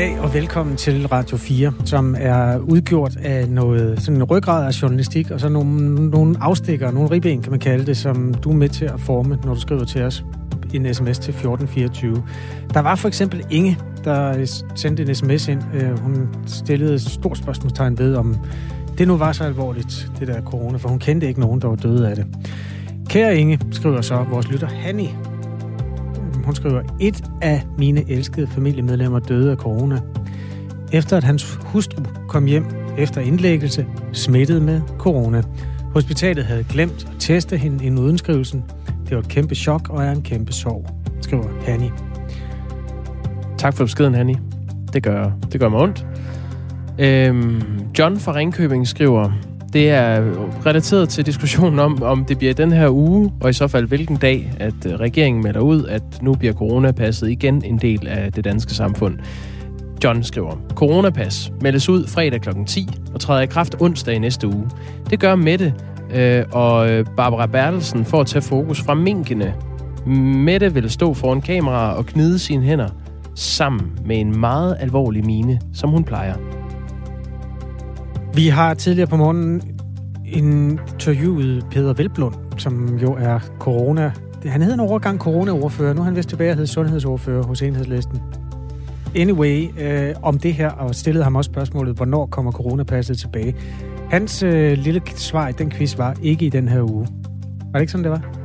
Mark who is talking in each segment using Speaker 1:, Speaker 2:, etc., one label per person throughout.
Speaker 1: Goddag og velkommen til Radio 4, som er udgjort af noget sådan en ryggrad af journalistik, og så nogle, nogle afstikker, nogle ribben kan man kalde det, som du er med til at forme, når du skriver til os en sms til 1424. Der var for eksempel Inge, der sendte en sms ind. Øh, hun stillede et stort spørgsmålstegn ved, om det nu var så alvorligt, det der corona, for hun kendte ikke nogen, der var døde af det. Kære Inge, skriver så vores lytter Hanni. Hun skriver, et af mine elskede familiemedlemmer døde af corona. Efter at hans hustru kom hjem efter indlæggelse, smittet med corona. Hospitalet havde glemt at teste hende inden udskrivelsen. Det var et kæmpe chok og er en kæmpe sorg, skriver Hanni.
Speaker 2: Tak for beskeden, Hanni. Det gør, det gør mig ondt. Øhm, John fra Ringkøbing skriver, det er relateret til diskussionen om, om det bliver den her uge, og i så fald hvilken dag, at øh, regeringen melder ud, at nu bliver coronapasset igen en del af det danske samfund. John skriver, Coronapas meldes ud fredag kl. 10 og træder i kraft onsdag i næste uge. Det gør Mette øh, og øh, Barbara Bertelsen for at tage fokus fra minkene. Mette vil stå foran kamera og knide sine hænder sammen med en meget alvorlig mine, som hun plejer.
Speaker 1: Vi har tidligere på morgenen interviewet Peter Velblund, som jo er corona... Han hed en overgang corona-ordfører. Nu er han vist tilbage og hedder sundhedsordfører hos Enhedslisten. Anyway, øh, om det her, og stillede ham også spørgsmålet, hvornår kommer coronapasset tilbage. Hans øh, lille svar i den quiz var ikke i den her uge. Var det ikke sådan, det var?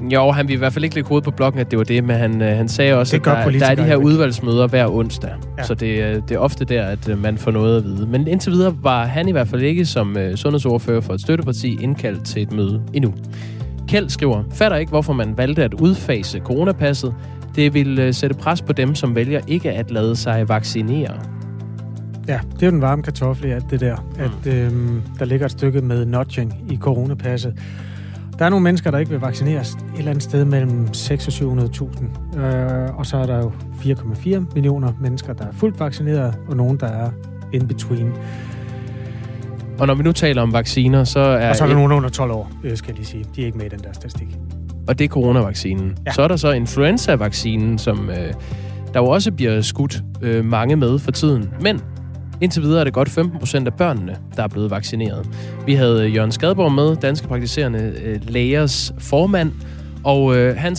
Speaker 2: Jo, han vil i hvert fald ikke lægge hovedet på blokken, at det var det, men han, øh, han sagde også, at der, der er de her udvalgsmøder hver onsdag. Ja. Så det, øh, det er ofte der, at øh, man får noget at vide. Men indtil videre var han i hvert fald ikke som sundhedsordfører for et støtteparti indkaldt til et møde endnu. Kjeld skriver, fatter ikke, hvorfor man valgte at udfase coronapasset. Det vil sætte pres på dem, som vælger ikke at lade sig vaccinere.
Speaker 1: Ja, det er jo den varme kartoffel i alt det der. At mm. øhm, der ligger et stykke med nudging i coronapasset. Der er nogle mennesker, der ikke vil vaccineres et eller andet sted mellem 6 og 700.000. Øh, og så er der jo 4,4 millioner mennesker, der er fuldt vaccineret, og nogen, der er in between.
Speaker 2: Og når vi nu taler om vacciner, så er...
Speaker 1: Og så er der et... nogen under 12 år, øh, skal jeg lige sige. De er ikke med i den der statistik.
Speaker 2: Og det er coronavaccinen. Ja. Så er der så influenza-vaccinen, som øh, der jo også bliver skudt øh, mange med for tiden. Men Indtil videre er det godt 15 procent af børnene, der er blevet vaccineret. Vi havde Jørgen Skadborg med, danske praktiserende øh, lægers formand, og øh, han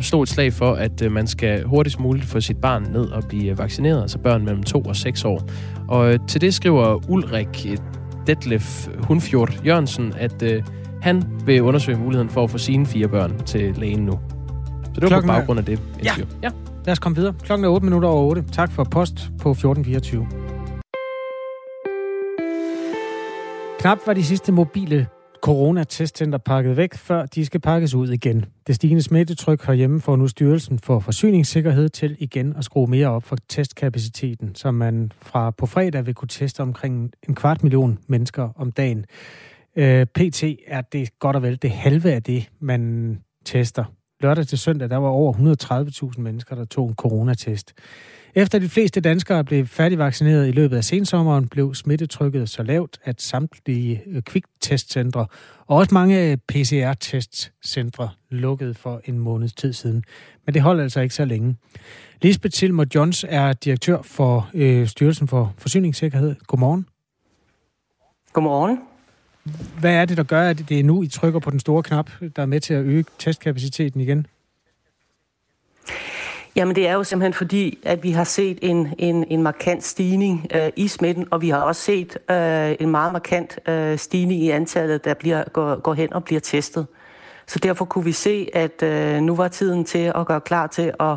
Speaker 2: slog et slag for, at øh, man skal hurtigst muligt få sit barn ned og blive vaccineret, altså børn mellem 2 og 6 år. Og øh, til det skriver Ulrik øh, Detlef Hunfjord Jørgensen, at øh, han vil undersøge muligheden for at få sine fire børn til lægen nu. Så det var Klokken på baggrund af det.
Speaker 1: Ja. ja, lad os komme videre. Klokken er 8 minutter over 8. Tak for post på 1424. Knap var de sidste mobile coronatestcenter pakket væk, før de skal pakkes ud igen. Det stigende smittetryk herhjemme får nu Styrelsen for Forsyningssikkerhed til igen at skrue mere op for testkapaciteten, så man fra på fredag vil kunne teste omkring en kvart million mennesker om dagen. Øh, PT er det godt og vel det halve af det, man tester. Lørdag til søndag, der var over 130.000 mennesker, der tog en coronatest. Efter de fleste danskere blev færdigvaccineret i løbet af sensommeren, blev smittetrykket så lavt, at samtlige øh, kviktestcentre og også mange PCR-testcentre lukkede for en måneds tid siden. Men det holdt altså ikke så længe. Lisbeth Silmer Johns er direktør for øh, Styrelsen for Forsyningssikkerhed. Godmorgen.
Speaker 3: Godmorgen.
Speaker 1: Hvad er det, der gør, at det er nu, I trykker på den store knap, der er med til at øge testkapaciteten igen?
Speaker 3: Jamen det er jo simpelthen fordi, at vi har set en, en, en markant stigning øh, i smitten, og vi har også set øh, en meget markant øh, stigning i antallet, der bliver, går, går hen og bliver testet. Så derfor kunne vi se, at øh, nu var tiden til at gøre klar til at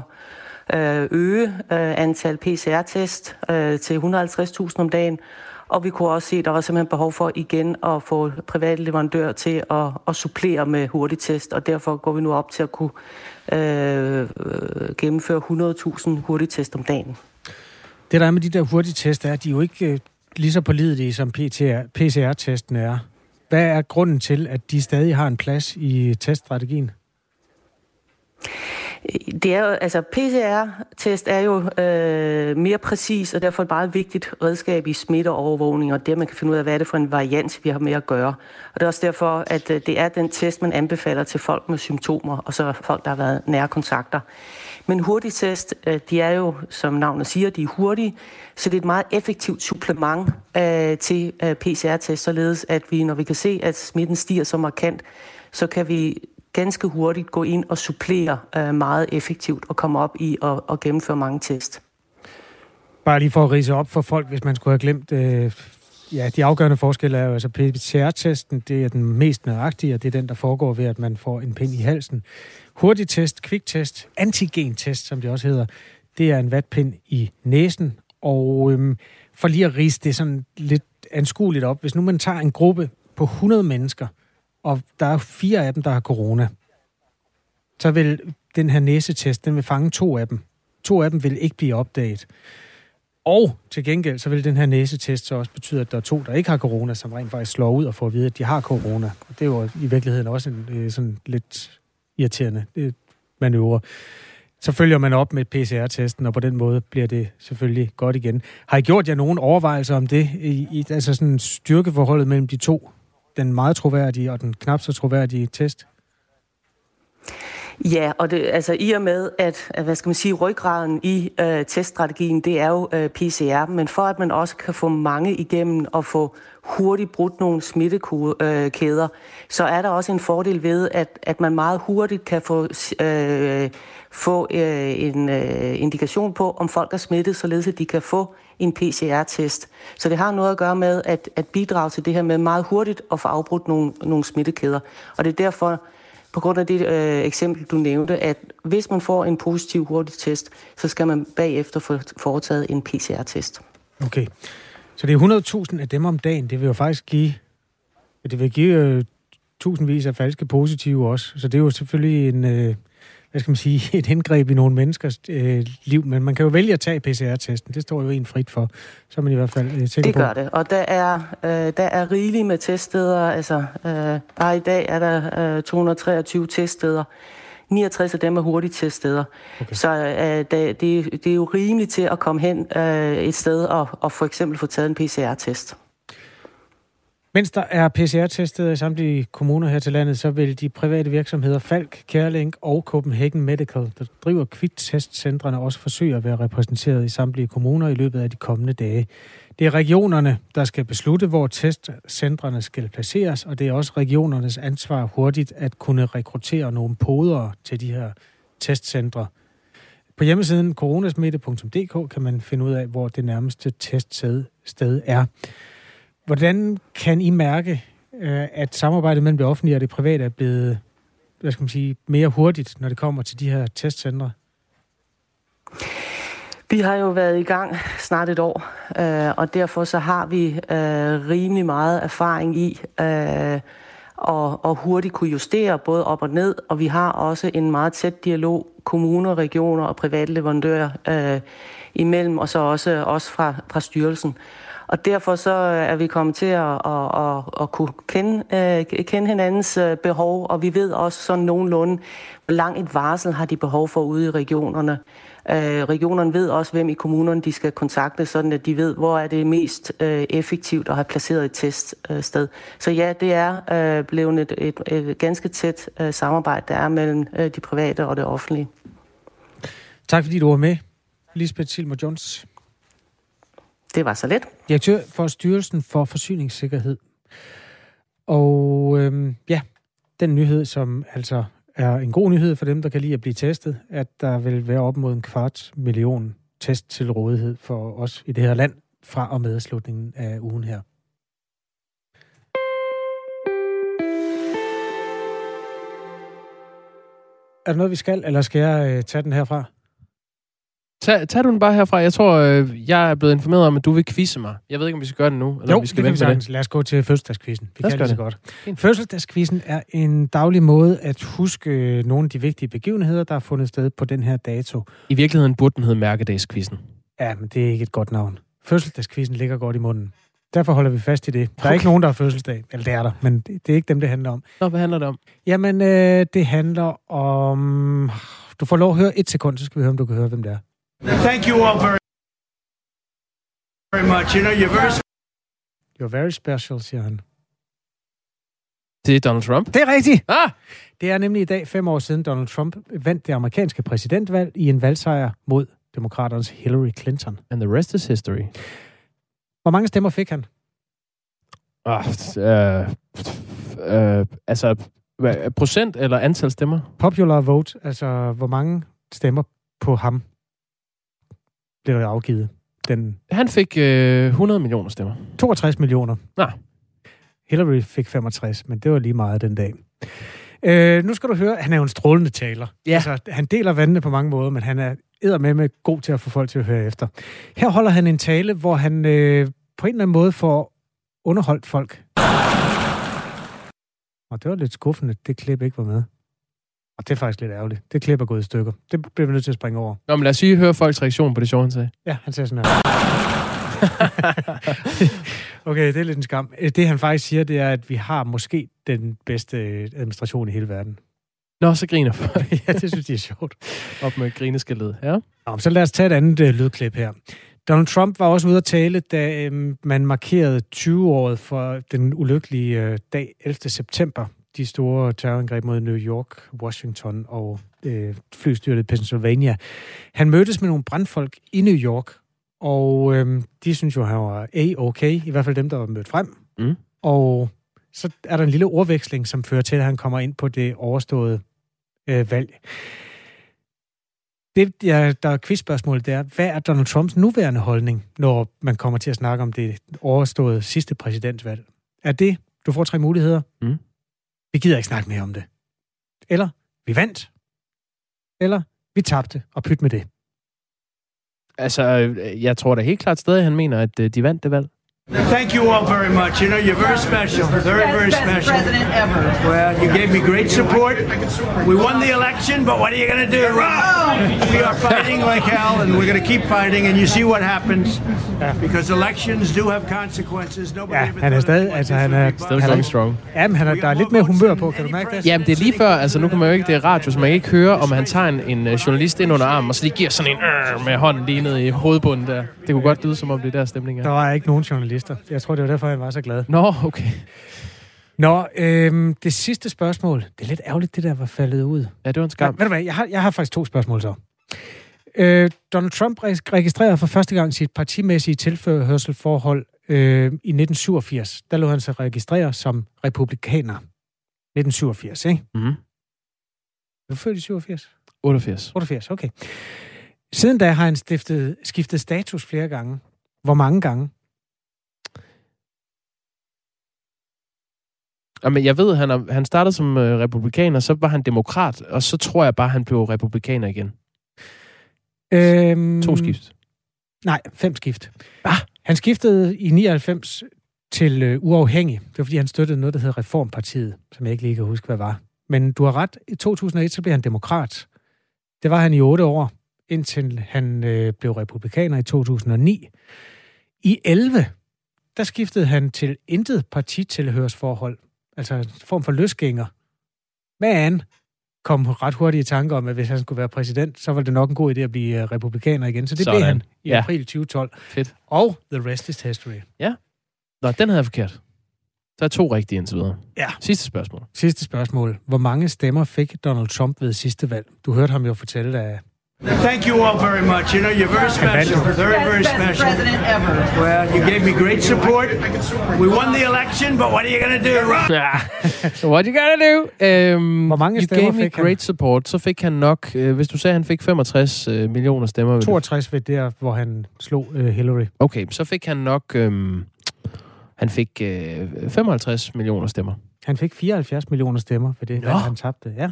Speaker 3: øh, øge øh, antal PCR-test øh, til 150.000 om dagen, og vi kunne også se, at der var simpelthen behov for igen at få private leverandører til at, at supplere med hurtigtest, og derfor går vi nu op til at kunne øh, gennemføre 100.000 hurtigtest om dagen.
Speaker 1: Det der er med de der hurtigtest, er, at de er jo ikke øh, lige så pålidelige som PCR-testen er. Hvad er grunden til, at de stadig har en plads i teststrategien?
Speaker 3: Det er jo, altså PCR-test er jo øh, mere præcis, og derfor et meget vigtigt redskab i smitteovervågning, og det, man kan finde ud af, hvad er det for en variant, vi har med at gøre. Og det er også derfor, at øh, det er den test, man anbefaler til folk med symptomer, og så folk, der har været nære kontakter. Men hurtigtest, øh, de er jo, som navnet siger, de er hurtige, så det er et meget effektivt supplement øh, til øh, PCR-test, således at vi, når vi kan se, at smitten stiger så markant, så kan vi ganske hurtigt gå ind og supplere øh, meget effektivt og komme op i og, og gennemføre mange test.
Speaker 1: Bare lige for at rise op for folk, hvis man skulle have glemt, øh, ja, de afgørende forskelle er jo, altså PCR-testen, det er den mest nøjagtige, og det er den, der foregår ved, at man får en pind i halsen. Hurtigtest, kviktest, antigentest, som det også hedder, det er en vatpind i næsen, og øhm, for lige at rise det sådan lidt anskueligt op, hvis nu man tager en gruppe på 100 mennesker, og der er fire af dem, der har corona, så vil den her næsetest, den vil fange to af dem. To af dem vil ikke blive opdaget. Og til gengæld, så vil den her næsetest så også betyde, at der er to, der ikke har corona, som rent faktisk slår ud og får at vide, at de har corona. Og det er jo i virkeligheden også en øh, sådan lidt irriterende øh, manøvre. Så følger man op med PCR-testen, og på den måde bliver det selvfølgelig godt igen. Har I gjort jer nogen overvejelser om det, i, i, altså sådan styrkeforholdet mellem de to den meget troværdige og den knap så troværdige test?
Speaker 3: Ja, og det, altså i og med, at, hvad skal man sige, ryggraden i øh, teststrategien, det er jo øh, PCR, men for at man også kan få mange igennem og få hurtigt brudt nogle smittekæder, øh, så er der også en fordel ved, at, at man meget hurtigt kan få, øh, få øh, en øh, indikation på, om folk er smittet, således at de kan få en PCR-test. Så det har noget at gøre med at, at bidrage til det her med meget hurtigt at få afbrudt nogle, nogle smittekæder. Og det er derfor, på grund af det øh, eksempel, du nævnte, at hvis man får en positiv hurtig test, så skal man bagefter få foretaget en PCR-test.
Speaker 1: Okay. Så det er 100.000 af dem om dagen. Det vil jo faktisk give, det vil give øh, tusindvis af falske positive også. Så det er jo selvfølgelig en, øh, hvad skal man sige, et indgreb i nogle menneskers øh, liv, men man kan jo vælge at tage PCR-testen. Det står jo en frit for, så er man i hvert fald øh,
Speaker 3: Det gør på. det, og der er, øh, der er rigeligt med teststeder. Altså, øh, bare i dag er der øh, 223 teststeder. 69 af dem er hurtige teststeder. Okay. Så øh, det, det er jo rimeligt til at komme hen øh, et sted og, og for eksempel få taget en PCR-test.
Speaker 1: Mens der er PCR-testet i samtlige kommuner her til landet, så vil de private virksomheder Falk, Kærling og Copenhagen Medical, der driver kvittestcentrene, også forsøge at være repræsenteret i samtlige kommuner i løbet af de kommende dage. Det er regionerne, der skal beslutte, hvor testcentrene skal placeres, og det er også regionernes ansvar hurtigt at kunne rekruttere nogle podere til de her testcentre. På hjemmesiden coronasmitte.dk kan man finde ud af, hvor det nærmeste teststed er. Hvordan kan I mærke, øh, at samarbejdet mellem det offentlige og det private er blevet hvad skal man sige, mere hurtigt, når det kommer til de her testcentre?
Speaker 3: Vi har jo været i gang snart et år, øh, og derfor så har vi øh, rimelig meget erfaring i øh, at og hurtigt kunne justere både op og ned, og vi har også en meget tæt dialog kommuner, regioner og private leverandører øh, imellem, og så også, os fra, fra styrelsen. Og derfor så øh, er vi kommet til at, at, at, at kunne kende, uh, kende hinandens uh, behov, og vi ved også sådan nogenlunde, hvor lang et varsel har de behov for ude i regionerne. Uh, regionerne ved også, hvem i kommunerne de skal kontakte, sådan at de ved, hvor er det mest uh, effektivt at have placeret et teststed. Uh, så ja, det er uh, blevet et, et, et ganske tæt uh, samarbejde, der er mellem uh, de private og det offentlige.
Speaker 1: Tak fordi du var med, Lisbeth Silmer Jones.
Speaker 3: Det var så let.
Speaker 1: Direktør for Styrelsen for Forsyningssikkerhed. Og øhm, ja, den nyhed, som altså er en god nyhed for dem, der kan lide at blive testet, at der vil være op mod en kvart million test til rådighed for os i det her land fra og med slutningen af ugen her. Er der noget, vi skal, eller skal jeg øh, tage den herfra?
Speaker 2: Tag, tag du den bare herfra. Jeg tror, øh, jeg er blevet informeret om, at du vil quizze mig. Jeg ved ikke, om vi skal gøre det nu,
Speaker 1: eller
Speaker 2: jo,
Speaker 1: vi skal det kan vi det. Lad os gå til fødselsdagskvisten. Vi
Speaker 2: Lad kan det
Speaker 1: så godt. Fødselsdagskvisten er en daglig måde at huske øh, nogle af de vigtige begivenheder, der er fundet sted på den her dato.
Speaker 2: I virkeligheden burde den hedde Mærkedagskvisten.
Speaker 1: Ja, men det er ikke et godt navn. Fødselsdagskvisten ligger godt i munden. Derfor holder vi fast i det. Der er okay. ikke nogen, der har fødselsdag. Eller det er der, men det, det er ikke dem, det handler om.
Speaker 2: Nå, hvad handler det om?
Speaker 1: Jamen, øh, det handler om Du får lov at høre et sekund, så skal vi høre, om du kan høre, hvem det er.
Speaker 4: Thank you all very, very much. You know, you're very
Speaker 1: You're very special, siger han.
Speaker 2: Det er Donald Trump.
Speaker 1: Det er rigtigt!
Speaker 2: Ah!
Speaker 1: Det er nemlig i dag fem år siden Donald Trump vandt det amerikanske præsidentvalg i en valgsejr mod demokraternes Hillary Clinton.
Speaker 2: And the rest is history.
Speaker 1: Hvor mange stemmer fik han?
Speaker 2: Ah, øh, øh, altså, hvad, procent eller antal stemmer?
Speaker 1: Popular vote, altså hvor mange stemmer på ham blev der afgivet? Den
Speaker 2: Han fik øh, 100 millioner stemmer.
Speaker 1: 62 millioner.
Speaker 2: Nå.
Speaker 1: Hillary fik 65, men det var lige meget den dag. Øh, nu skal du høre, han er jo en strålende taler.
Speaker 2: Ja.
Speaker 1: Altså, han deler vandene på mange måder, men han er med med god til at få folk til at høre efter. Her holder han en tale, hvor han øh, på en eller anden måde får underholdt folk. Og det var lidt skuffende, det klip ikke var med. Og det er faktisk lidt ærgerligt. Det klip er gået i stykker. Det bliver vi nødt til at springe over.
Speaker 2: Nå, men lad os lige høre folks reaktion på det sjov, han sagde.
Speaker 1: Ja, han siger sådan her. okay, det er lidt en skam. Det han faktisk siger, det er, at vi har måske den bedste administration i hele verden.
Speaker 2: Nå, så griner folk.
Speaker 1: ja, det synes de er sjovt.
Speaker 2: Op med grineskældet. Ja.
Speaker 1: Nå, så lad os tage et andet uh, lydklip her. Donald Trump var også ude at tale, da øhm, man markerede 20-året for den ulykkelige øh, dag 11. september. De store terrorangreb mod New York, Washington og øh, flystyrtet i Pennsylvania. Han mødtes med nogle brandfolk i New York, og øh, de synes jo, han var A-okay, i hvert fald dem, der var mødt frem.
Speaker 2: Mm.
Speaker 1: Og så er der en lille ordveksling, som fører til, at han kommer ind på det overståede øh, valg. Det, ja, der er quizspørgsmålet, det er, hvad er Donald Trumps nuværende holdning, når man kommer til at snakke om det overståede sidste præsidentvalg? Er det, du får tre muligheder?
Speaker 2: Mm.
Speaker 1: Vi gider ikke snakke mere om det. Eller, vi vandt. Eller, vi tabte, og pyt med det.
Speaker 2: Altså, øh, jeg tror da helt klart stadig, han mener, at øh, de vandt det valg.
Speaker 4: Thank you all very much. You know, you're very special. Very, very special.
Speaker 5: president ever.
Speaker 4: Well, you gave me great support. We won the election, but what are you going to do? We are fighting like hell, and we're going to keep fighting, and you see what happens. Because elections do have consequences. Nobody
Speaker 1: Ja, han er stadig, altså han er,
Speaker 2: Still
Speaker 1: han er,
Speaker 2: strong.
Speaker 1: ja, men han er, der er lidt mere humør på, kan du mærke det?
Speaker 2: Jamen, det er lige før, altså nu kan man jo ikke, det er radio, så man kan ikke høre, om han tager en, en øh, journalist ind under armen, og så lige giver sådan en øh, med hånden lige ned i hovedbunden der. Det kunne godt lyde, som om det er der stemning
Speaker 1: Der
Speaker 2: er.
Speaker 1: var ikke nogen journalister. Jeg tror, det var derfor, han var så glad.
Speaker 2: Nå, okay.
Speaker 1: Nå, øhm, det sidste spørgsmål. Det er lidt ærgerligt, det der var faldet ud.
Speaker 2: Ja, det var en
Speaker 1: Ja,
Speaker 2: skam.
Speaker 1: ved du hvad, jeg har, jeg har faktisk to spørgsmål så. Øh, Donald Trump reg- registrerer for første gang sit partimæssige tilførselsforhold øh, i 1987. Der lå han sig registrere som republikaner. 1987, ikke? Er du født i 87?
Speaker 2: 88.
Speaker 1: 88, okay. Siden da har han stiftet, skiftet status flere gange. Hvor mange gange?
Speaker 2: Jamen, jeg ved, han, er, han startede som øh, republikaner, så var han demokrat, og så tror jeg bare, han blev republikaner igen.
Speaker 1: Øhm,
Speaker 2: To skift.
Speaker 1: Nej, fem skift. Ah, han skiftede i 99 til øh, uafhængig. Det var, fordi han støttede noget, der hedder Reformpartiet, som jeg ikke lige kan huske, hvad var. Men du har ret. I 2001, så blev han demokrat. Det var han i otte år, indtil han øh, blev republikaner i 2009. I 11, der skiftede han til intet partitilhørsforhold. Altså en form for løsgænger. Men kom ret hurtigt i tanke om, at hvis han skulle være præsident, så var det nok en god idé at blive øh, republikaner igen. Så det
Speaker 2: Sådan.
Speaker 1: blev han i
Speaker 2: Ja.
Speaker 1: april 2012.
Speaker 2: Fedt.
Speaker 1: Og The Rest is History.
Speaker 2: Nå, den havde jeg forkert. Der er to rigtige indtil videre.
Speaker 1: Ja.
Speaker 2: Sidste spørgsmål.
Speaker 1: Sidste spørgsmål. Hvor mange stemmer fik Donald Trump ved sidste valg? Du hørte ham jo fortælle, at
Speaker 4: Thank you all very much. You know, you're very special. Very, very special.
Speaker 5: president ever.
Speaker 4: Well, you gave me great support. We won the election, but what are you going to do?
Speaker 2: What you gotta do? Øhm,
Speaker 1: Hvor mange
Speaker 2: you gave me
Speaker 1: han?
Speaker 2: great support. Så fik han nok, øh, hvis du sagde, han fik 65 øh, millioner stemmer. det-
Speaker 1: 62 ved der, hvor han slog øh, Hillary.
Speaker 2: Okay, så fik han nok... Øhm, han fik øh, 55 millioner stemmer.
Speaker 1: Han fik 74 millioner stemmer ved det,
Speaker 2: Nå.
Speaker 1: han tabte. Ja.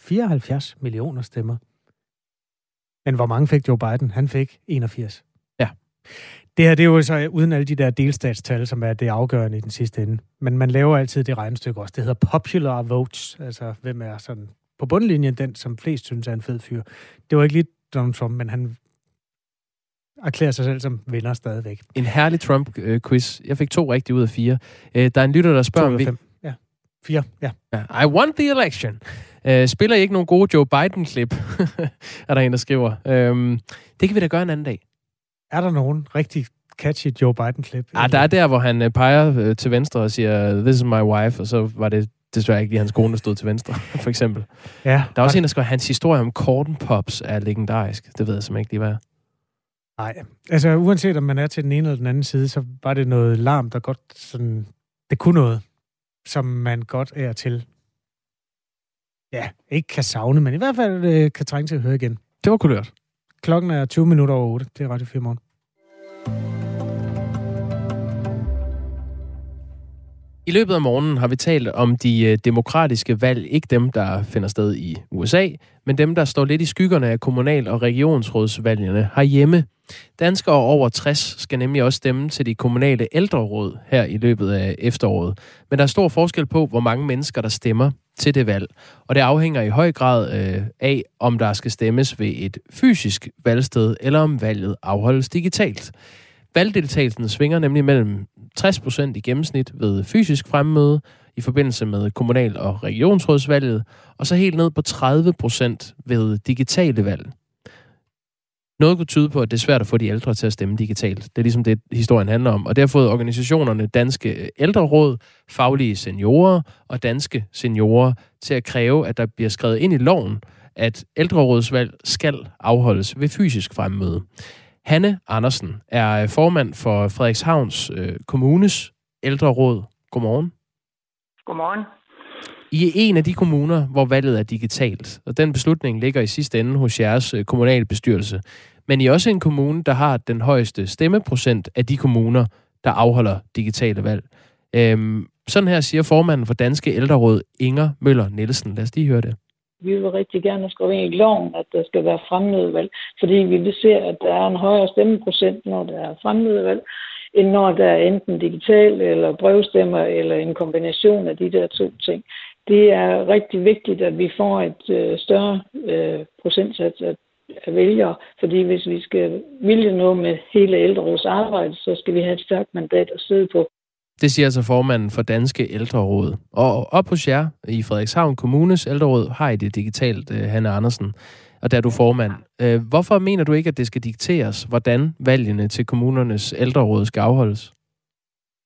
Speaker 1: 74 millioner stemmer. Men hvor mange fik Joe Biden? Han fik 81.
Speaker 2: Ja.
Speaker 1: Det her, det er jo så uden alle de der delstatstal, som er det afgørende i den sidste ende. Men man laver altid det regnestykke også. Det hedder popular votes. Altså, hvem er sådan på bundlinjen den, som flest synes er en fed fyr. Det var ikke lige Donald Trump, men han erklærer sig selv som vinder stadigvæk.
Speaker 2: En herlig Trump-quiz. Jeg fik to rigtige ud af fire. Øh, der er en lytter, der spørger,
Speaker 1: To ud
Speaker 2: om
Speaker 1: af fem. Ja. Fire, ja.
Speaker 2: ja. I want the election. Uh, spiller I ikke nogen gode Joe Biden-klip? er der en, der skriver. Um, det kan vi da gøre en anden dag.
Speaker 1: Er der nogen rigtig catchy Joe Biden-klip?
Speaker 2: Ah, der er der, hvor han uh, peger uh, til venstre og siger, this is my wife, og så var det desværre ikke lige hans kone, der stod til venstre, for eksempel.
Speaker 1: Ja.
Speaker 2: Der er også en, der skriver, hans historie om Corden Pops er legendarisk. Det ved jeg simpelthen ikke lige, hvad er.
Speaker 1: Nej, altså uanset om man er til den ene eller den anden side, så var det noget larm, der godt sådan... Det kunne noget, som man godt er til. Ja, ikke kan savne, men i hvert fald øh, kan trænge til at høre igen.
Speaker 2: Det var kulørt.
Speaker 1: Klokken er 20 minutter over 8. Det er Radio 4 morgen.
Speaker 2: I løbet af morgenen har vi talt om de øh, demokratiske valg, ikke dem, der finder sted i USA, men dem, der står lidt i skyggerne af kommunal- og regionsrådsvalgene herhjemme. Danskere over 60 skal nemlig også stemme til de kommunale ældreråd her i løbet af efteråret. Men der er stor forskel på, hvor mange mennesker, der stemmer til det valg. Og det afhænger i høj grad øh, af, om der skal stemmes ved et fysisk valgsted, eller om valget afholdes digitalt. Valgdeltagelsen svinger nemlig mellem 60% i gennemsnit ved fysisk fremmøde i forbindelse med kommunal- og regionsrådsvalget, og så helt ned på 30% ved digitale valg. Noget kunne tyde på, at det er svært at få de ældre til at stemme digitalt. Det er ligesom det, historien handler om. Og det har fået organisationerne Danske Ældreråd, Faglige Seniorer og Danske Seniorer til at kræve, at der bliver skrevet ind i loven, at ældrerådsvalg skal afholdes ved fysisk fremmøde. Hanne Andersen er formand for Frederikshavns øh, Kommunes ældreråd. Godmorgen.
Speaker 5: Godmorgen.
Speaker 2: I er en af de kommuner, hvor valget er digitalt, og den beslutning ligger i sidste ende hos jeres øh, kommunalbestyrelse. Men I er også en kommune, der har den højeste stemmeprocent af de kommuner, der afholder digitale valg. Øhm, sådan her siger formanden for Danske Ældreråd, Inger Møller Nielsen. Lad os lige høre det.
Speaker 5: Vi vil rigtig gerne skrive ind i loven, at der skal være fremmødevalg, fordi vi vil se, at der er en højere stemmeprocent, når der er fremmødevalg, end når der er enten digital eller brevstemmer eller en kombination af de der to ting. Det er rigtig vigtigt, at vi får et øh, større øh, procentsats af, vælgere, fordi hvis vi skal vilje noget med hele ældreråds arbejde, så skal vi have et stærkt mandat at sidde på.
Speaker 2: Det siger altså formanden for Danske Ældreråd. Og op hos jer i Frederikshavn Kommunes ældreråd har I det digitalt, uh, Hanne Andersen. Og der er du formand. Uh, hvorfor mener du ikke, at det skal dikteres, hvordan valgene til kommunernes ældreråd skal afholdes?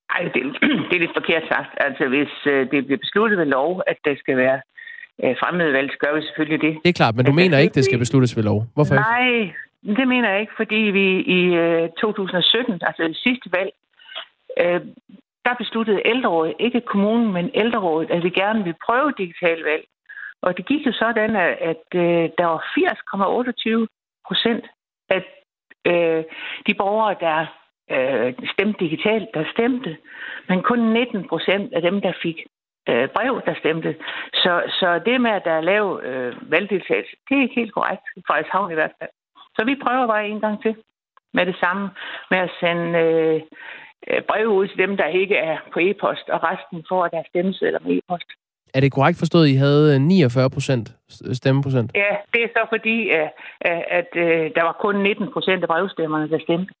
Speaker 5: Ej, det, det er lidt forkert sagt. Altså, hvis uh, det bliver besluttet ved lov, at der skal være uh, fremmede valg, så gør vi selvfølgelig det.
Speaker 2: Det er klart, men du mener ikke, det skal besluttes ved lov. Hvorfor ikke?
Speaker 5: Nej, det mener jeg ikke, fordi vi i uh, 2017, altså det sidste valg, uh, der besluttede ældrerådet, ikke kommunen, men ældrerådet, at vi gerne vil prøve digital valg. Og det gik jo sådan, at, at øh, der var 80,28 procent af øh, de borgere, der øh, stemte digitalt, der stemte, men kun 19 procent af dem, der fik øh, brev, der stemte. Så, så det med, at der er lav øh, valgdeltagelse, det er ikke helt korrekt, for havn i hvert fald. Så vi prøver bare en gang til med det samme, med at sende øh, brev ud til dem, der ikke er på e-post, og resten får deres stemmesedler med e-post.
Speaker 2: Er det korrekt forstået, at I havde 49 procent stemmeprocent?
Speaker 5: Ja, det er så fordi, at, at, at der var kun 19 procent af brevstemmerne, der stemte.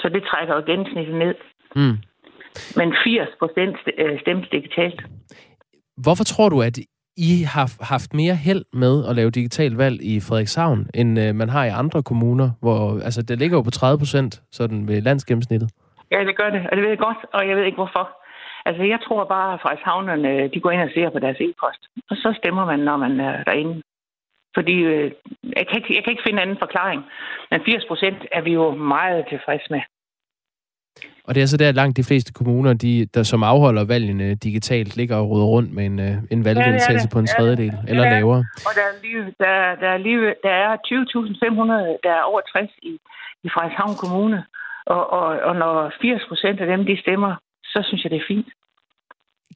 Speaker 5: Så det trækker jo gennemsnittet ned.
Speaker 2: Mm.
Speaker 5: Men 80 procent stemte digitalt.
Speaker 2: Hvorfor tror du, at I har haft mere held med at lave digital valg i Frederikshavn, end øh, man har i andre kommuner, hvor altså, det ligger jo på 30 procent sådan ved landsgennemsnittet?
Speaker 5: Ja, det gør det, og det ved jeg godt, og jeg ved ikke hvorfor. Altså, jeg tror bare, at Frederikshavnerne, øh, de går ind og ser på deres e-post, og så stemmer man, når man er derinde. Fordi øh, jeg, kan ikke, jeg kan ikke finde anden forklaring, men 80 procent er vi jo meget tilfredse med.
Speaker 2: Og det er så der langt de fleste kommuner, de, der som afholder valgene digitalt, ligger og ruder rundt med en, øh, en valgdeltagelse ja, på en tredjedel ja, eller ja, lavere.
Speaker 5: Og der er, lige, der, der er, lige, der er 20.500, der er over 60 i, i Frederikshavn Kommune. Og, og, og når 80 procent af dem, de stemmer, så synes jeg, det er fint.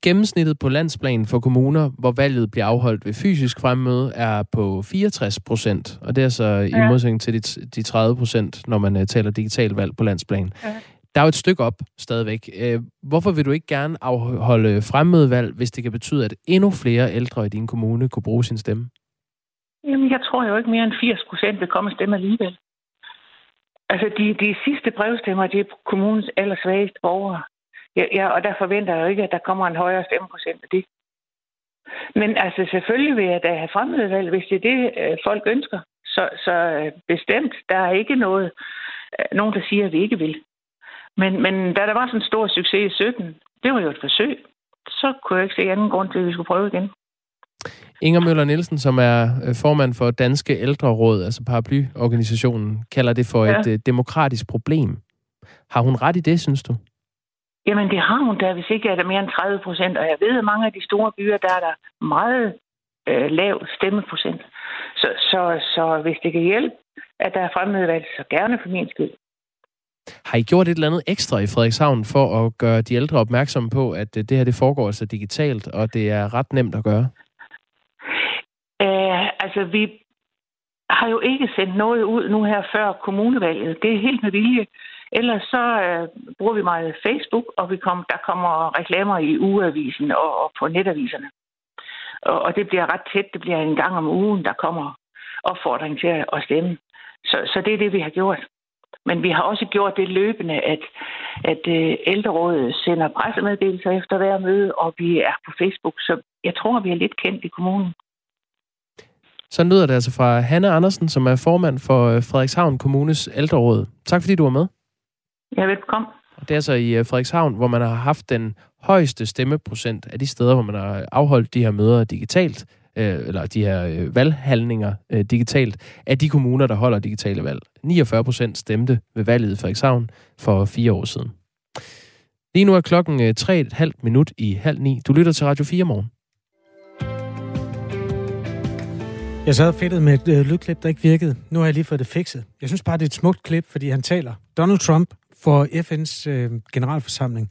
Speaker 2: Gennemsnittet på landsplan for kommuner, hvor valget bliver afholdt ved fysisk fremmøde, er på 64 procent. Og det er så ja. i modsætning til de, de 30 procent, når man uh, taler digital valg på landsplan. Ja. Der er jo et stykke op stadigvæk. Øh, hvorfor vil du ikke gerne afholde fremmødevalg, hvis det kan betyde, at endnu flere ældre i din kommune kunne bruge sin stemme?
Speaker 5: Jamen, jeg tror jo ikke mere end 80 procent vil komme og stemme alligevel. Altså, de, de sidste brevstemmer, det er kommunens allersvageste borgere. Ja, ja, og der forventer jeg jo ikke, at der kommer en højere stemmeprocent af det. Men altså selvfølgelig vil jeg da have fremmedvalg, hvis det er det, øh, folk ønsker. Så, så øh, bestemt, der er ikke noget, nogen, der siger, at vi ikke vil. Men, men da der var sådan en stor succes i 17, det var jo et forsøg. Så kunne jeg ikke se anden grund til, at vi skulle prøve igen.
Speaker 2: Inger Møller Nielsen, som er formand for Danske Ældreråd, altså paraplyorganisationen, kalder det for ja. et demokratisk problem. Har hun ret i det, synes du?
Speaker 5: Jamen, det har hun da, hvis ikke er der mere end 30 procent. Og jeg ved, at mange af de store byer, der er der meget øh, lav stemmeprocent. Så, så, så hvis det kan hjælpe, at der er fremmedvalg, så gerne for min skyld.
Speaker 2: Har I gjort et eller andet ekstra i Frederikshavn for at gøre de ældre opmærksomme på, at øh, det her det foregår altså digitalt, og det er ret nemt at gøre?
Speaker 5: Æh, altså, vi har jo ikke sendt noget ud nu her før kommunevalget. Det er helt med vilje. Ellers så øh, bruger vi meget Facebook, og vi kom, der kommer reklamer i ugeavisen og, og på netaviserne. Og, og det bliver ret tæt. Det bliver en gang om ugen, der kommer opfordring til at stemme. Så, så det er det, vi har gjort. Men vi har også gjort det løbende, at, at øh, ældrerådet sender pressemeddelelser efter hver møde, og vi er på Facebook. Så jeg tror, vi er lidt kendt i kommunen.
Speaker 2: Så lyder det altså fra Hanne Andersen, som er formand for øh, Frederikshavn Kommunes ældreråd. Tak fordi du var med.
Speaker 5: Ja, velkommen.
Speaker 2: Og det er altså i øh, Frederikshavn, hvor man har haft den højeste stemmeprocent af de steder, hvor man har afholdt de her møder digitalt, øh, eller de her øh, valghandlinger øh, digitalt, af de kommuner, der holder digitale valg. 49 procent stemte ved valget i Frederikshavn for fire år siden. Lige nu er klokken øh, 3,5 minut i halv ni. Du lytter til Radio 4 morgen.
Speaker 1: Jeg sad fedtet med et øh, lydklip, der ikke virkede. Nu har jeg lige fået det fikset. Jeg synes bare, det er et smukt klip, fordi han taler. Donald Trump for FN's øh, generalforsamling.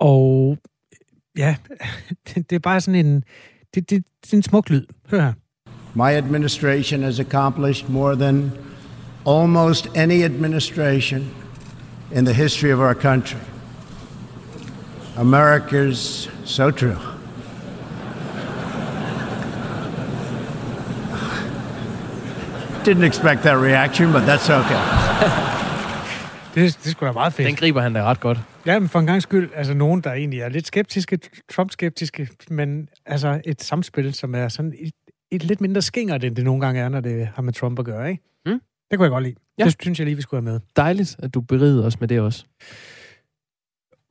Speaker 1: Og ja, det er bare sådan en... Det, det, det er en smuk lyd. Hør her.
Speaker 4: My administration has accomplished more than almost any administration in the history of our country. America's so true. Didn't expect that reaction, but that's okay.
Speaker 1: det, det skulle da meget fedt.
Speaker 2: Den griber han da ret godt.
Speaker 1: Ja, men for en gang skyld, altså nogen, der egentlig er lidt skeptiske, Trump-skeptiske, men altså et samspil, som er sådan et, et lidt mindre skingert, end det nogle gange er, når det har med Trump at gøre, ikke? Mm. Det kunne jeg godt lide. Ja. Det synes jeg lige, vi skulle have med.
Speaker 2: Dejligt, at du berider os med det også.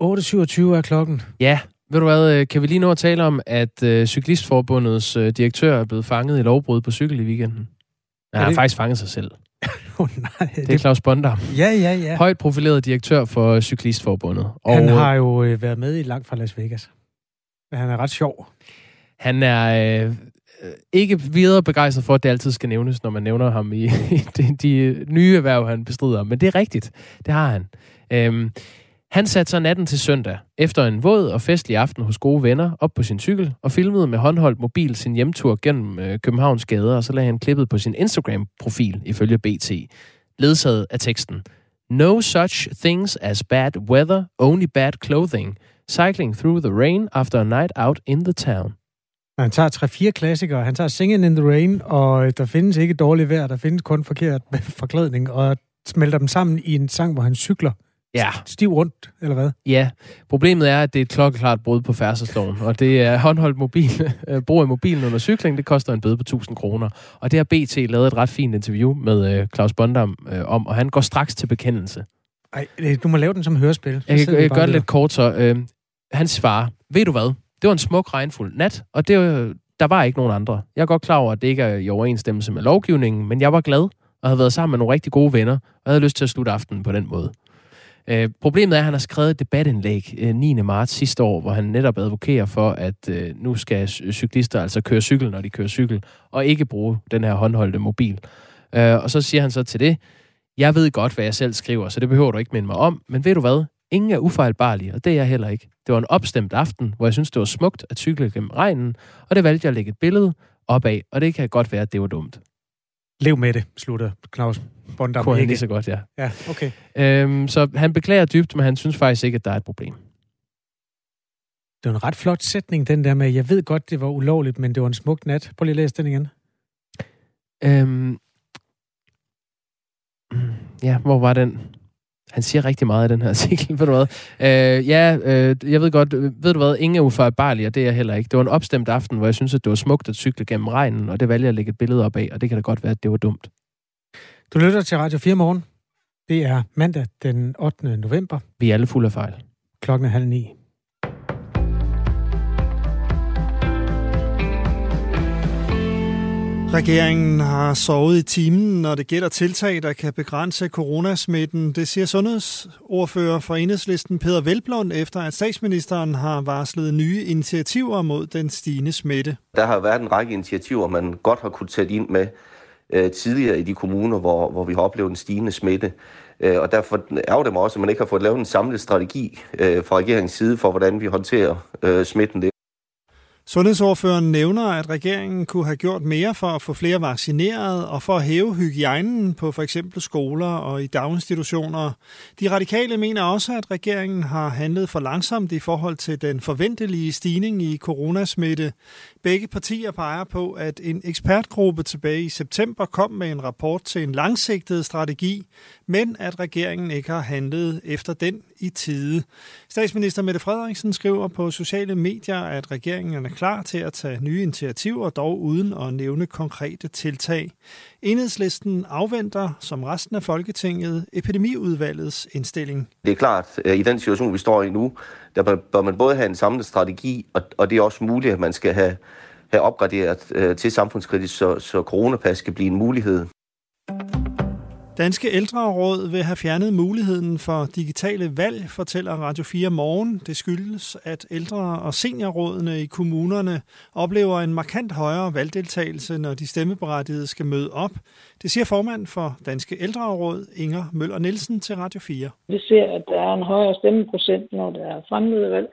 Speaker 1: 8.27 er klokken.
Speaker 2: Ja, ved du hvad, øh, kan vi lige nå at tale om, at uh, Cyklistforbundets uh, direktør er blevet fanget i lovbrud på cykel i weekenden? Han har faktisk fanget sig selv.
Speaker 1: oh, nej,
Speaker 2: det er Claus Bondam.
Speaker 1: Ja, ja, ja.
Speaker 2: Højt profileret direktør for Cyklistforbundet.
Speaker 1: Og han har jo øh, været med i langt fra Las Vegas. Men han er ret sjov.
Speaker 2: Han er øh, ikke videre begejstret for, at det altid skal nævnes, når man nævner ham i, i de, de nye erhverv, han bestrider. Men det er rigtigt. Det har han. Øhm, han satte sig natten til søndag, efter en våd og festlig aften hos gode venner, op på sin cykel og filmede med håndholdt mobil sin hjemtur gennem øh, Københavns gader, og så lagde han klippet på sin Instagram-profil, ifølge BT, ledsaget af teksten. No such things as bad weather, only bad clothing. Cycling through the rain after a night out in the town.
Speaker 1: Han tager tre-fire klassikere. Han tager Singing in the Rain, og øh, der findes ikke dårligt vejr, der findes kun forkert forklædning, og smelter dem sammen i en sang, hvor han cykler ja. stiv rundt, eller hvad?
Speaker 2: Ja, problemet er, at det er et klokkeklart brud på færdselsloven, og det er håndholdt mobil, øh, brug af mobilen under cykling, det koster en bøde på 1000 kroner. Og det har BT lavet et ret fint interview med øh, Claus Bondam øh, om, og han går straks til bekendelse.
Speaker 1: Ej, du må lave den som hørespil.
Speaker 2: Jeg, jeg, jeg gør det lidt kort så. Øh, han svarer, ved du hvad, det var en smuk regnfuld nat, og det, der var ikke nogen andre. Jeg er godt klar over, at det ikke er i overensstemmelse med lovgivningen, men jeg var glad og havde været sammen med nogle rigtig gode venner, og havde lyst til at slutte aftenen på den måde. Øh, problemet er, at han har skrevet et debatindlæg øh, 9. marts sidste år, hvor han netop advokerer for, at øh, nu skal cyklister altså køre cykel, når de kører cykel, og ikke bruge den her håndholdte mobil. Øh, og så siger han så til det, jeg ved godt, hvad jeg selv skriver, så det behøver du ikke minde mig om, men ved du hvad? Ingen er ufejlbarlige, og det er jeg heller ikke. Det var en opstemt aften, hvor jeg synes, det var smukt at cykle gennem regnen, og det valgte jeg at lægge et billede op af, og det kan godt være, at det var dumt.
Speaker 1: Lev med det, slutter Claus Bondam
Speaker 2: Kunne ikke. lige så godt, ja.
Speaker 1: Ja, okay.
Speaker 2: Øhm, så han beklager dybt, men han synes faktisk ikke, at der er et problem.
Speaker 1: Det var en ret flot sætning, den der med, jeg ved godt, det var ulovligt, men det var en smuk nat. Prøv lige at læse den igen.
Speaker 2: Øhm, ja, hvor var den? Han siger rigtig meget i den her artikel, ved du hvad? Øh, ja, øh, jeg ved godt, ved du hvad, ingen er ufejlbarlig, og det er jeg heller ikke. Det var en opstemt aften, hvor jeg synes, at det var smukt at cykle gennem regnen, og det valgte jeg at lægge et billede op af, og det kan da godt være, at det var dumt.
Speaker 1: Du lytter til Radio 4 morgen. Det er mandag den 8. november.
Speaker 2: Vi er alle fulde af fejl.
Speaker 1: Klokken er halv ni.
Speaker 6: Regeringen har sovet i timen, når det gælder tiltag, der kan begrænse coronasmitten. Det siger sundhedsordfører for enhedslisten Peter Velblom, efter at statsministeren har varslet nye initiativer mod den stigende smitte.
Speaker 7: Der har været en række initiativer, man godt har kunne sætte ind med øh, tidligere i de kommuner, hvor, hvor vi har oplevet en stigende smitte. Øh, og derfor er det mig også, at man ikke har fået lavet en samlet strategi øh, fra regeringens side for, hvordan vi håndterer øh, smitten.
Speaker 6: Sundhedsordføreren nævner, at regeringen kunne have gjort mere for at få flere vaccineret og for at hæve hygiejnen på for eksempel skoler og i daginstitutioner. De radikale mener også, at regeringen har handlet for langsomt i forhold til den forventelige stigning i coronasmitte. Begge partier peger på, at en ekspertgruppe tilbage i september kom med en rapport til en langsigtet strategi, men at regeringen ikke har handlet efter den i tide. Statsminister Mette Frederiksen skriver på sociale medier, at regeringen er klar til at tage nye initiativer, dog uden at nævne konkrete tiltag. Enhedslisten afventer, som resten af Folketinget, epidemiudvalgets indstilling.
Speaker 7: Det er klart, at i den situation, vi står i nu, der bør man både have en samlet strategi, og det er også muligt, at man skal have, have opgraderet øh, til samfundskritisk, så, så coronapas skal blive en mulighed.
Speaker 6: Danske Ældreråd vil have fjernet muligheden for digitale valg, fortæller Radio 4 morgen. Det skyldes, at ældre- og seniorrådene i kommunerne oplever en markant højere valgdeltagelse, når de stemmeberettigede skal møde op. Det siger formand for Danske Ældreråd, Inger Møller Nielsen, til Radio 4.
Speaker 8: Vi ser, at der er en højere stemmeprocent, når der er fremmede valg,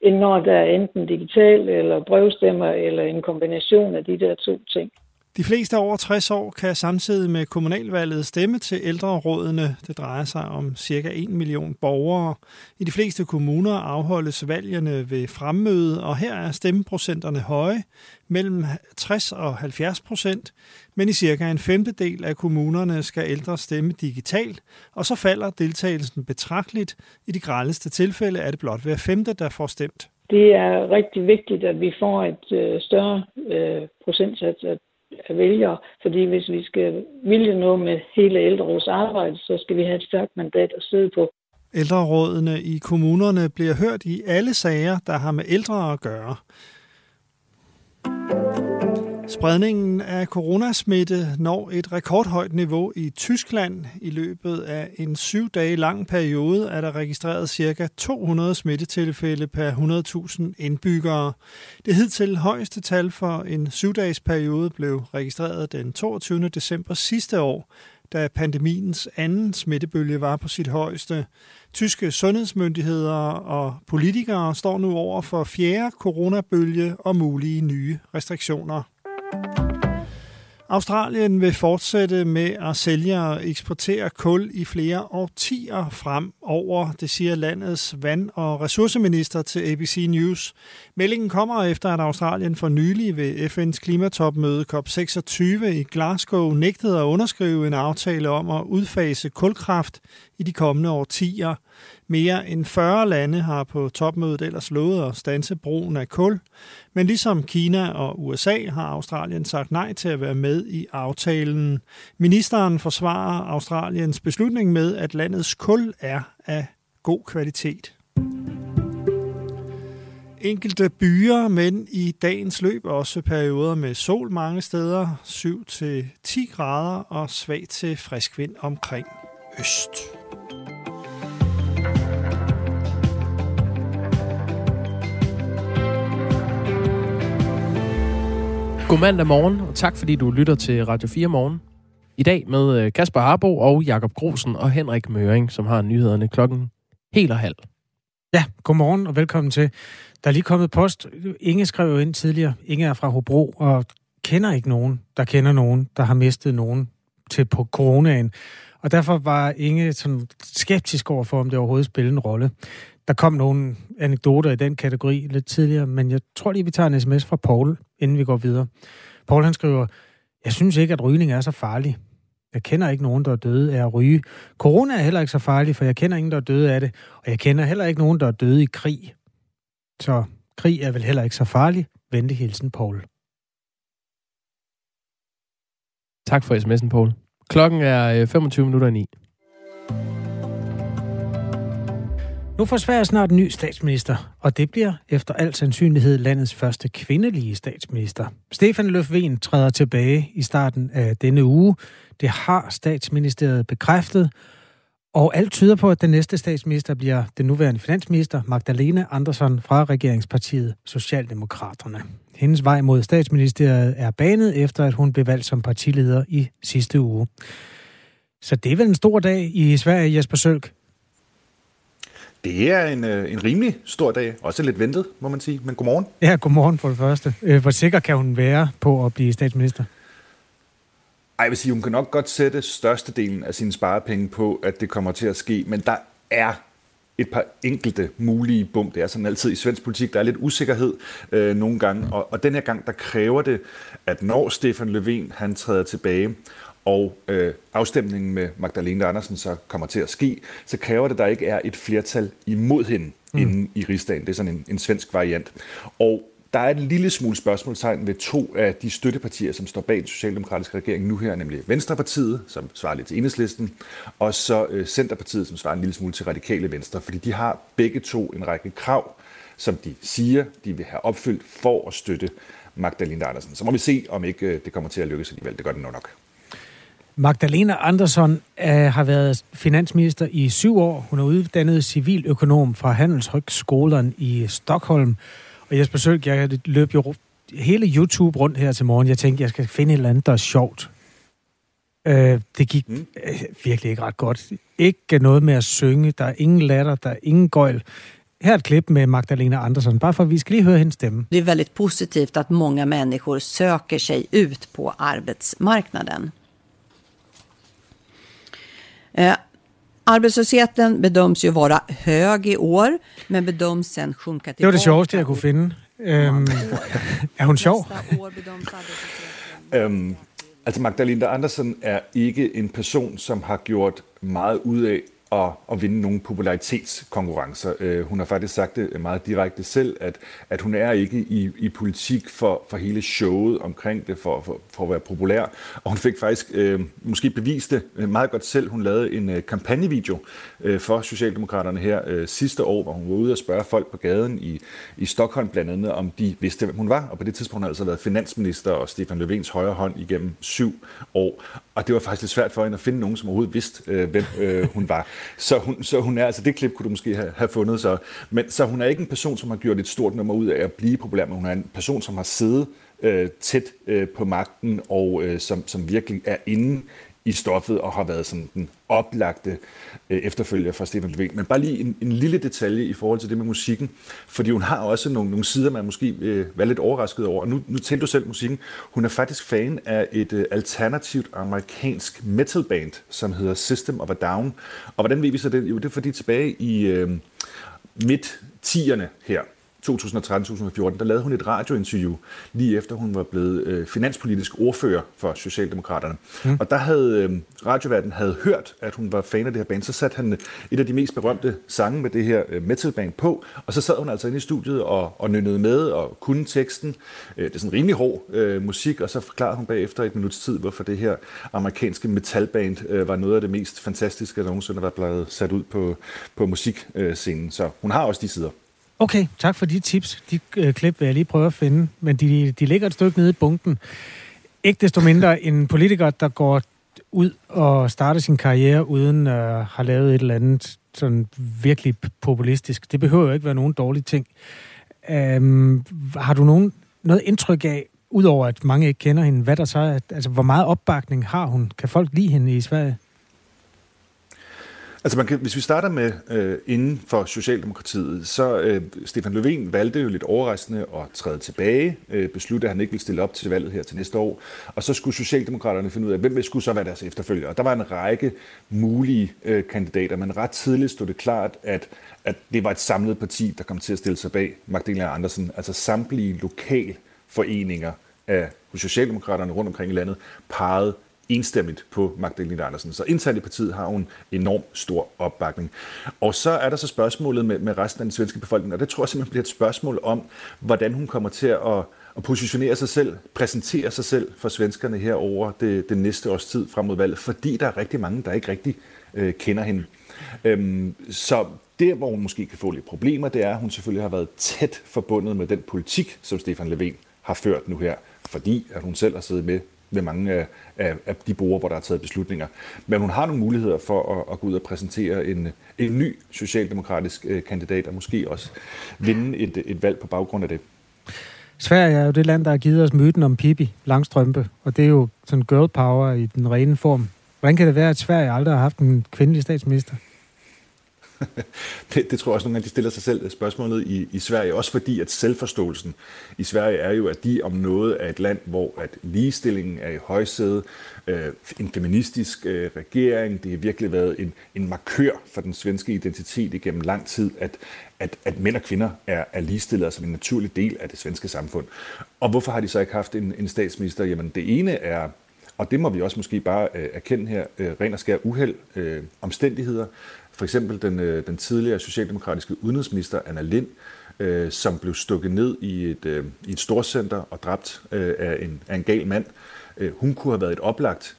Speaker 8: end når der er enten digital eller brevstemmer eller en kombination af de der to ting.
Speaker 6: De fleste over 60 år kan samtidig med kommunalvalget stemme til ældrerådene. Det drejer sig om cirka 1 million borgere. I de fleste kommuner afholdes valgene ved fremmøde, og her er stemmeprocenterne høje, mellem 60 og 70 procent. Men i cirka en femtedel af kommunerne skal ældre stemme digitalt, og så falder deltagelsen betragteligt. I de grældeste tilfælde er det blot hver femte, der får stemt.
Speaker 8: Det er rigtig vigtigt, at vi får et øh, større øh, procentsats af af vælgere, fordi hvis vi skal ville noget med hele ældreråds arbejde, så skal vi have et stærkt mandat at sidde på.
Speaker 6: Ældrerådene i kommunerne bliver hørt i alle sager, der har med ældre at gøre. Spredningen af coronasmitte når et rekordhøjt niveau i Tyskland. I løbet af en syv dage lang periode er der registreret ca. 200 smittetilfælde per 100.000 indbyggere. Det hidtil højeste tal for en syv-dages periode blev registreret den 22. december sidste år, da pandemiens anden smittebølge var på sit højeste. Tyske sundhedsmyndigheder og politikere står nu over for fjerde coronabølge og mulige nye restriktioner. Australien vil fortsætte med at sælge og eksportere kul i flere årtier frem over, det siger landets vand- og ressourceminister til ABC News. Meldingen kommer efter, at Australien for nylig ved FN's klimatopmøde COP26 i Glasgow nægtede at underskrive en aftale om at udfase kulkraft i de kommende årtier. Mere end 40 lande har på topmødet ellers lovet at stanse brugen af kul, men ligesom Kina og USA har Australien sagt nej til at være med i aftalen. Ministeren forsvarer Australiens beslutning med, at landets kul er af god kvalitet. Enkelte byer, men i dagens løb også perioder med sol mange steder, 7-10 grader og svag til frisk vind omkring øst.
Speaker 2: God mandag morgen, og tak fordi du lytter til Radio 4 morgen. I dag med øh, Kasper Harbo og Jakob Grosen og Henrik Møring, som har nyhederne klokken helt og halv.
Speaker 1: Ja, godmorgen og velkommen til. Der er lige kommet post. Inge skrev jo ind tidligere. Inge er fra Hobro og kender ikke nogen, der kender nogen, der har mistet nogen til på coronaen. Og derfor var Inge sådan skeptisk over for, om det overhovedet spillede en rolle. Der kom nogle anekdoter i den kategori lidt tidligere, men jeg tror lige, vi tager en sms fra Paul, inden vi går videre. Paul han skriver, jeg synes ikke, at rygning er så farlig. Jeg kender ikke nogen, der er døde af at ryge. Corona er heller ikke så farlig, for jeg kender ingen, der er døde af det. Og jeg kender heller ikke nogen, der er døde i krig. Så krig er vel heller ikke så farlig. Vente hilsen, Paul.
Speaker 2: Tak for sms'en, Paul. Klokken er øh, 25 minutter i 9.
Speaker 1: Nu får Sverige snart en ny statsminister, og det bliver efter al sandsynlighed landets første kvindelige statsminister. Stefan Löfven træder tilbage i starten af denne uge. Det har statsministeriet bekræftet, og alt tyder på, at den næste statsminister bliver den nuværende finansminister, Magdalena Andersson fra regeringspartiet Socialdemokraterne. Hendes vej mod statsministeriet er banet efter, at hun blev valgt som partileder i sidste uge. Så det er vel en stor dag i Sverige, Jesper Sølk?
Speaker 9: Det er en, øh, en rimelig stor dag. Også lidt ventet, må man sige. Men godmorgen.
Speaker 1: Ja, godmorgen for det første. Øh, hvor sikker kan hun være på at blive statsminister?
Speaker 9: Ej, jeg vil sige, hun kan nok godt sætte størstedelen af sine sparepenge på, at det kommer til at ske. Men der er et par enkelte mulige bum. Det er sådan altid i svensk politik, der er lidt usikkerhed øh, nogle gange. Og, og den her gang, der kræver det, at når Stefan Löfven han træder tilbage, og øh, afstemningen med Magdalena Andersen så kommer til at ske, så kræver det, at der ikke er et flertal imod hende mm. inden i rigsdagen. Det er sådan en, en svensk variant. Og der er et lille smule spørgsmålstegn ved to af de støttepartier, som står bag den socialdemokratiske regering nu her, nemlig Venstrepartiet, som svarer lidt til Enhedslisten, og så øh, Centerpartiet, som svarer en lille smule til Radikale Venstre, fordi de har begge to en række krav, som de siger, de vil have opfyldt for at støtte Magdalena Andersen. Så må vi se, om ikke øh, det kommer til at lykkes alligevel. Det gør det nok.
Speaker 1: Magdalena Andersson øh, har været finansminister i syv år. Hun er uddannet civiløkonom fra Handelshøjskolen i Stockholm. Og Jesper Sølg, jeg løb jo hele YouTube rundt her til morgen. Jeg tænkte, jeg skal finde et eller andet, der er sjovt. Øh, det gik mm. øh, virkelig ikke ret godt. Ikke noget med at synge. Der er ingen latter, der er ingen gøjl. Her er et klip med Magdalena Andersson, bare for at vi skal lige høre hendes stemme.
Speaker 10: Det är väldigt positivt att många människor söker sig ut på arbetsmarknaden. Arbetslösheten bedöms ju vara hög i år, men bedöms sen sjunka tillbaka.
Speaker 1: Det var det sjoveste, jeg kunne finde. Øhm, er hun sjov?
Speaker 9: øhm, altså Magdalena Andersen er ikke en person, som har gjort meget ud af at, at vinde nogle popularitetskonkurrencer. Øh, hun har faktisk sagt det meget direkte selv, at, at hun er ikke i, i politik for, for hele showet omkring det, for, for, for at være populær. Og hun fik faktisk øh, måske bevist det meget godt selv. Hun lavede en øh, kampagnevideo øh, for Socialdemokraterne her øh, sidste år, hvor hun var ude og spørge folk på gaden i, i Stockholm blandt andet, om de vidste, hvem hun var. Og på det tidspunkt har altså været finansminister og Stefan Löfvens højre hånd igennem syv år. Og det var faktisk lidt svært for hende at finde nogen, som overhovedet vidste, øh, hvem øh, hun var. Så hun, så hun er, altså det klip kunne du måske have, have fundet så. Men så hun er ikke en person, som har gjort et stort nummer ud af at blive populær, men hun er en person, som har siddet øh, tæt øh, på magten, og øh, som, som virkelig er inde i stoffet og har været sådan den oplagte øh, efterfølger fra Stefan Löfven. Men bare lige en, en lille detalje i forhold til det med musikken, fordi hun har også nogle, nogle sider, man måske øh, var lidt overrasket over. Og nu, nu tændte du selv musikken. Hun er faktisk fan af et øh, alternativt amerikansk metalband, som hedder System of a Down. Og hvordan ved vi så det? Jo, det er fordi tilbage i øh, midt-tierne her, 2013-2014, der lavede hun et radiointerview, lige efter hun var blevet øh, finanspolitisk ordfører for Socialdemokraterne. Mm. Og der havde øh, radioverden havde hørt, at hun var fan af det her band. Så satte han et af de mest berømte sange med det her øh, metalband på, og så sad hun altså inde i studiet og, og nynnede med og kunne teksten. Øh, det er sådan rimelig hård øh, musik, og så forklarede hun bagefter et minuts tid, hvorfor det her amerikanske metalband øh, var noget af det mest fantastiske, der nogensinde var blevet sat ud på, på musikscenen. Så hun har også de sider.
Speaker 1: Okay, tak for de tips. De øh, klip vil jeg lige prøve at finde, men de, de ligger et stykke nede i bunken. Ikke desto mindre en politiker, der går ud og starter sin karriere uden øh, at uh, have lavet et eller andet sådan virkelig populistisk. Det behøver jo ikke være nogen dårlige ting. Øhm, har du nogen, noget indtryk af, udover at mange ikke kender hende, hvad der så er, altså hvor meget opbakning har hun? Kan folk lide hende i Sverige?
Speaker 9: Altså man kan, hvis vi starter med øh, inden for Socialdemokratiet, så øh, Stefan Löfven valgte jo lidt overraskende at træde tilbage, øh, besluttede, at han ikke ville stille op til valget her til næste år, og så skulle Socialdemokraterne finde ud af, hvem skulle så være deres efterfølger. Og der var en række mulige øh, kandidater, men ret tidligt stod det klart, at, at det var et samlet parti, der kom til at stille sig bag Magdalena Andersen, altså samtlige lokalforeninger af Socialdemokraterne rundt omkring i landet, pegede enstemmigt på Magdalena Andersen. Så internt i partiet har hun enorm stor opbakning. Og så er der så spørgsmålet med, med resten af den svenske befolkning, og det tror jeg simpelthen bliver et spørgsmål om, hvordan hun kommer til at, at positionere sig selv, præsentere sig selv for svenskerne her over det, det næste års tid frem mod valget, fordi der er rigtig mange, der ikke rigtig øh, kender hende. Øhm, så der, hvor hun måske kan få lidt problemer, det er, at hun selvfølgelig har været tæt forbundet med den politik, som Stefan Löfven har ført nu her, fordi at hun selv har siddet med ved mange af, af, af de borer, hvor der er taget beslutninger. Men hun har nogle muligheder for at, at gå ud og præsentere en, en ny socialdemokratisk øh, kandidat, og måske også vinde et, et valg på baggrund af det.
Speaker 1: Sverige er jo det land, der har givet os myten om Pippi Langstrømpe, og det er jo sådan girl power i den rene form. Hvordan kan det være, at Sverige aldrig har haft en kvindelig statsminister?
Speaker 9: det, det tror jeg også, nogle gange de stiller sig selv spørgsmålet i, i Sverige, også fordi at selvforståelsen i Sverige er jo, at de om noget er et land, hvor at ligestillingen er i højsæde, øh, en feministisk øh, regering, det har virkelig været en, en markør for den svenske identitet igennem lang tid, at, at, at mænd og kvinder er, er ligestillede som en naturlig del af det svenske samfund. Og hvorfor har de så ikke haft en, en statsminister? Jamen det ene er og det må vi også måske bare øh, erkende her, øh, ren og skær uheld, øh, omstændigheder. For eksempel den, øh, den tidligere socialdemokratiske udenrigsminister Anna Lind, øh, som blev stukket ned i et, øh, i et storcenter og dræbt øh, af, en, af en gal mand. Øh, hun kunne have været et oplagt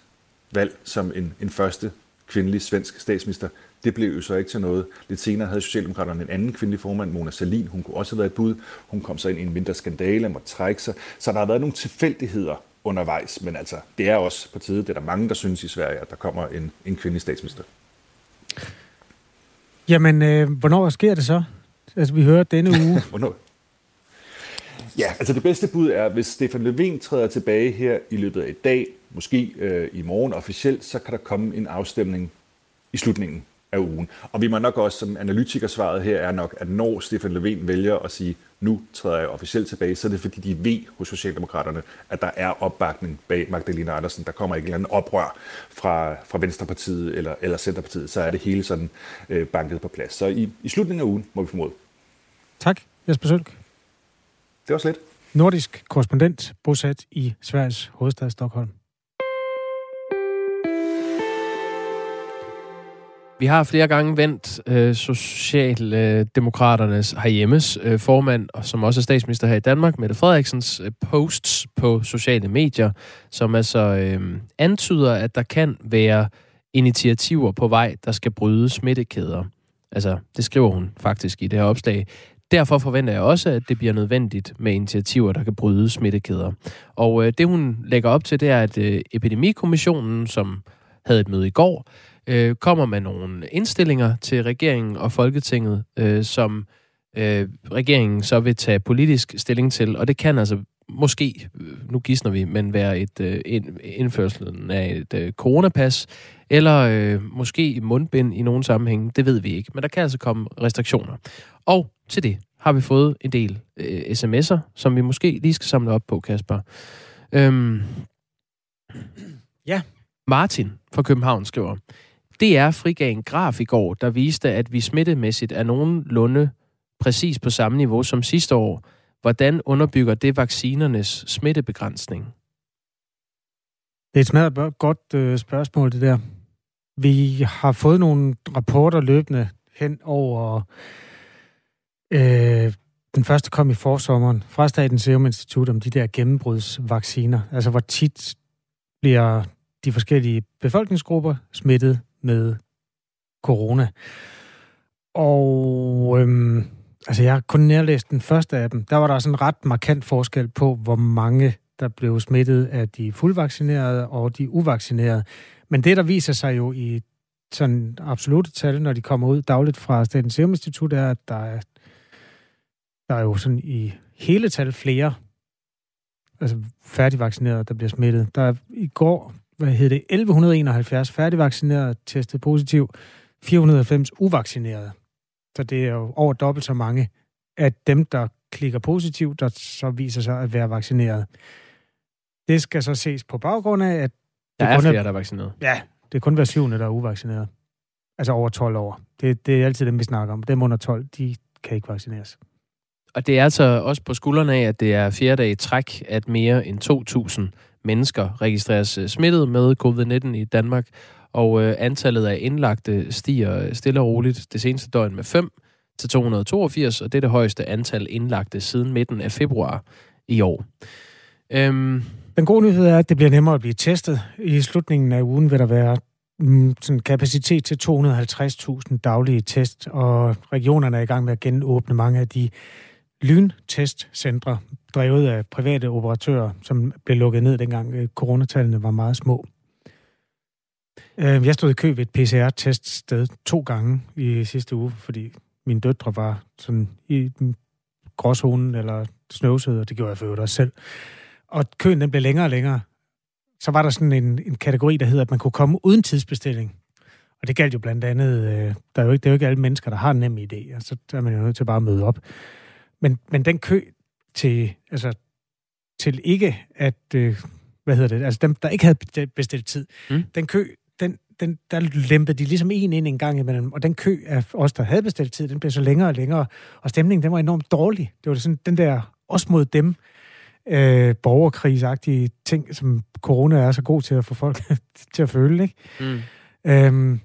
Speaker 9: valg som en, en første kvindelig svensk statsminister. Det blev jo så ikke til noget. Lidt senere havde Socialdemokraterne en anden kvindelig formand, Mona Salin. Hun kunne også have været et bud. Hun kom så ind i en mindre skandale, måtte trække sig. Så der har været nogle tilfældigheder undervejs, men altså, det er også på tide. Det er der mange, der synes i Sverige, at der kommer en, en kvindelig statsminister.
Speaker 1: Jamen, øh, hvornår sker det så? Altså, vi hører denne uge.
Speaker 9: hvornår? Ja, altså det bedste bud er, hvis Stefan Löfven træder tilbage her i løbet af i dag, måske øh, i morgen officielt, så kan der komme en afstemning i slutningen af ugen. Og vi må nok også, som analytikersvaret her er nok, at når Stefan Löfven vælger at sige, nu træder jeg officielt tilbage, så er det fordi, de ved hos Socialdemokraterne, at der er opbakning bag Magdalena Andersen. Der kommer ikke en eller anden oprør fra, fra Venstrepartiet eller, eller Centerpartiet, så er det hele sådan øh, banket på plads. Så i, i slutningen af ugen må vi formode.
Speaker 1: Tak, Jesper Sølk.
Speaker 9: Det var slet.
Speaker 1: Nordisk korrespondent, bosat i Sveriges hovedstad Stockholm.
Speaker 2: Vi har flere gange vendt øh, Socialdemokraternes herhjemmes øh, formand, og som også er statsminister her i Danmark, Mette Frederiksens øh, posts på sociale medier, som altså øh, antyder, at der kan være initiativer på vej, der skal bryde smittekæder. Altså, det skriver hun faktisk i det her opslag. Derfor forventer jeg også, at det bliver nødvendigt med initiativer, der kan bryde smittekæder. Og øh, det, hun lægger op til, det er, at øh, Epidemikommissionen, som havde et møde i går, øh, kommer med nogle indstillinger til regeringen og Folketinget, øh, som øh, regeringen så vil tage politisk stilling til, og det kan altså måske, øh, nu gidsner vi, men være et øh, indførselen af et øh, coronapas, eller øh, måske mundbind i nogle sammenhænge, det ved vi ikke. Men der kan altså komme restriktioner. Og til det har vi fået en del øh, sms'er, som vi måske lige skal samle op på, Kasper. Øhm,
Speaker 1: ja.
Speaker 2: Martin fra København skriver, DR frigav en graf i går, der viste, at vi smittemæssigt er nogenlunde præcis på samme niveau som sidste år. Hvordan underbygger det vaccinernes smittebegrænsning?
Speaker 1: Det er et smadret godt øh, spørgsmål, det der. Vi har fået nogle rapporter løbende hen over... Øh, den første kom i forsommeren fra Statens Serum Institut om de der gennembrudsvacciner. Altså, hvor tit bliver de forskellige befolkningsgrupper smittet med corona. Og øhm, altså jeg har kun nærlæst den første af dem. Der var der sådan en ret markant forskel på, hvor mange der blev smittet af de fuldvaccinerede og de uvaccinerede. Men det, der viser sig jo i sådan absolute tal, når de kommer ud dagligt fra Statens Serum Institut, er, at der er, der er jo sådan i hele tal flere altså færdigvaccinerede, der bliver smittet. Der er i går hvad hedder det, 1171 færdigvaccinerede testet positiv, 490 uvaccinerede. Så det er jo over dobbelt så mange af dem, der klikker positivt, der så viser sig at være vaccineret. Det skal så ses på baggrund af, at...
Speaker 2: Der er flere, der er vaccineret.
Speaker 1: Ja, det er kun hver syvende, der er uvaccineret. Altså over 12 år. Det, det er altid dem, vi snakker om. Dem under 12, de kan ikke vaccineres.
Speaker 2: Og det er altså også på skuldrene af, at det er fjerde dag i træk, at mere end 2.000 mennesker registreres øh, smittet med covid-19 i Danmark, og øh, antallet af indlagte stiger øh, stille og roligt det seneste døgn med 5 til 282, og det er det højeste antal indlagte siden midten af februar i år.
Speaker 1: Øhm, Den gode nyhed er, at det bliver nemmere at blive testet. I slutningen af ugen vil der være mm, sådan kapacitet til 250.000 daglige test, og regionerne er i gang med at genåbne mange af de lyntestcentre, drevet af private operatører, som blev lukket ned dengang øh, coronatallene var meget små. Øh, jeg stod i kø ved et PCR-teststed to gange i sidste uge, fordi mine døtre var sådan i gråzonen eller snøvsede, og det gjorde jeg for øvrigt også selv. Og køen den blev længere og længere. Så var der sådan en, en kategori, der hedder, at man kunne komme uden tidsbestilling. Og det galt jo blandt andet, øh, der er jo ikke, det er jo ikke alle mennesker, der har en nem idé, og så er man jo nødt til bare at møde op. Men, men den kø til, altså, til ikke at, øh, hvad hedder det, altså dem, der ikke havde bestilt tid, mm. den kø, den, den, der lempede de ligesom en ind en gang imellem, og den kø af os, der havde bestilt tid, den blev så længere og længere, og stemningen, den var enormt dårlig. Det var sådan den der, os mod dem, øh, borgerkrigsagtige ting, som corona er så god til at få folk til at føle, ikke? Mm. Øhm,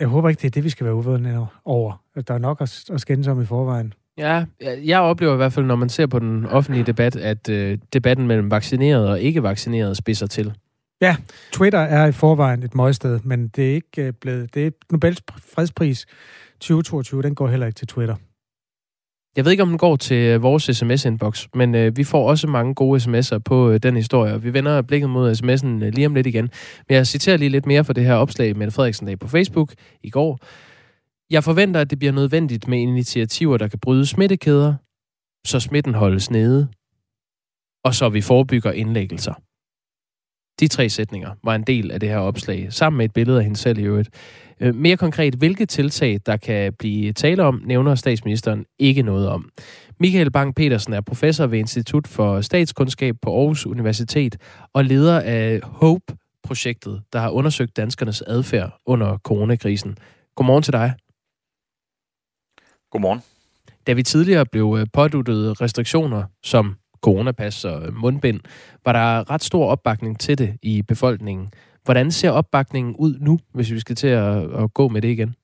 Speaker 1: jeg håber ikke, det er det, vi skal være uvidende over. Der er nok at, at skændes om i forvejen.
Speaker 2: Ja, jeg oplever i hvert fald, når man ser på den offentlige debat, at øh, debatten mellem vaccinerede og ikke vaccinerede spidser til.
Speaker 1: Ja, Twitter er i forvejen et møgsted, men det er ikke øh, blevet... Det er Nobels fredspris 2022, den går heller ikke til Twitter.
Speaker 2: Jeg ved ikke, om den går til øh, vores sms-inbox, men øh, vi får også mange gode sms'er på øh, den historie, og vi vender blikket mod sms'en øh, lige om lidt igen. Men jeg citerer lige lidt mere for det her opslag med Frederiksen dag på Facebook i går. Jeg forventer, at det bliver nødvendigt med initiativer, der kan bryde smittekæder, så smitten holdes nede, og så vi forebygger indlæggelser. De tre sætninger var en del af det her opslag, sammen med et billede af hende selv i øvrigt. Øh, mere konkret, hvilke tiltag, der kan blive tale om, nævner statsministeren ikke noget om. Michael Bang-Petersen er professor ved Institut for Statskundskab på Aarhus Universitet og leder af HOPE-projektet, der har undersøgt danskernes adfærd under coronakrisen. Godmorgen til dig.
Speaker 11: Godmorgen.
Speaker 2: Da vi tidligere blev øh, påduttet restriktioner som coronapas og mundbind, var der ret stor opbakning til det i befolkningen. Hvordan ser opbakningen ud nu, hvis vi skal til at, at gå med det igen?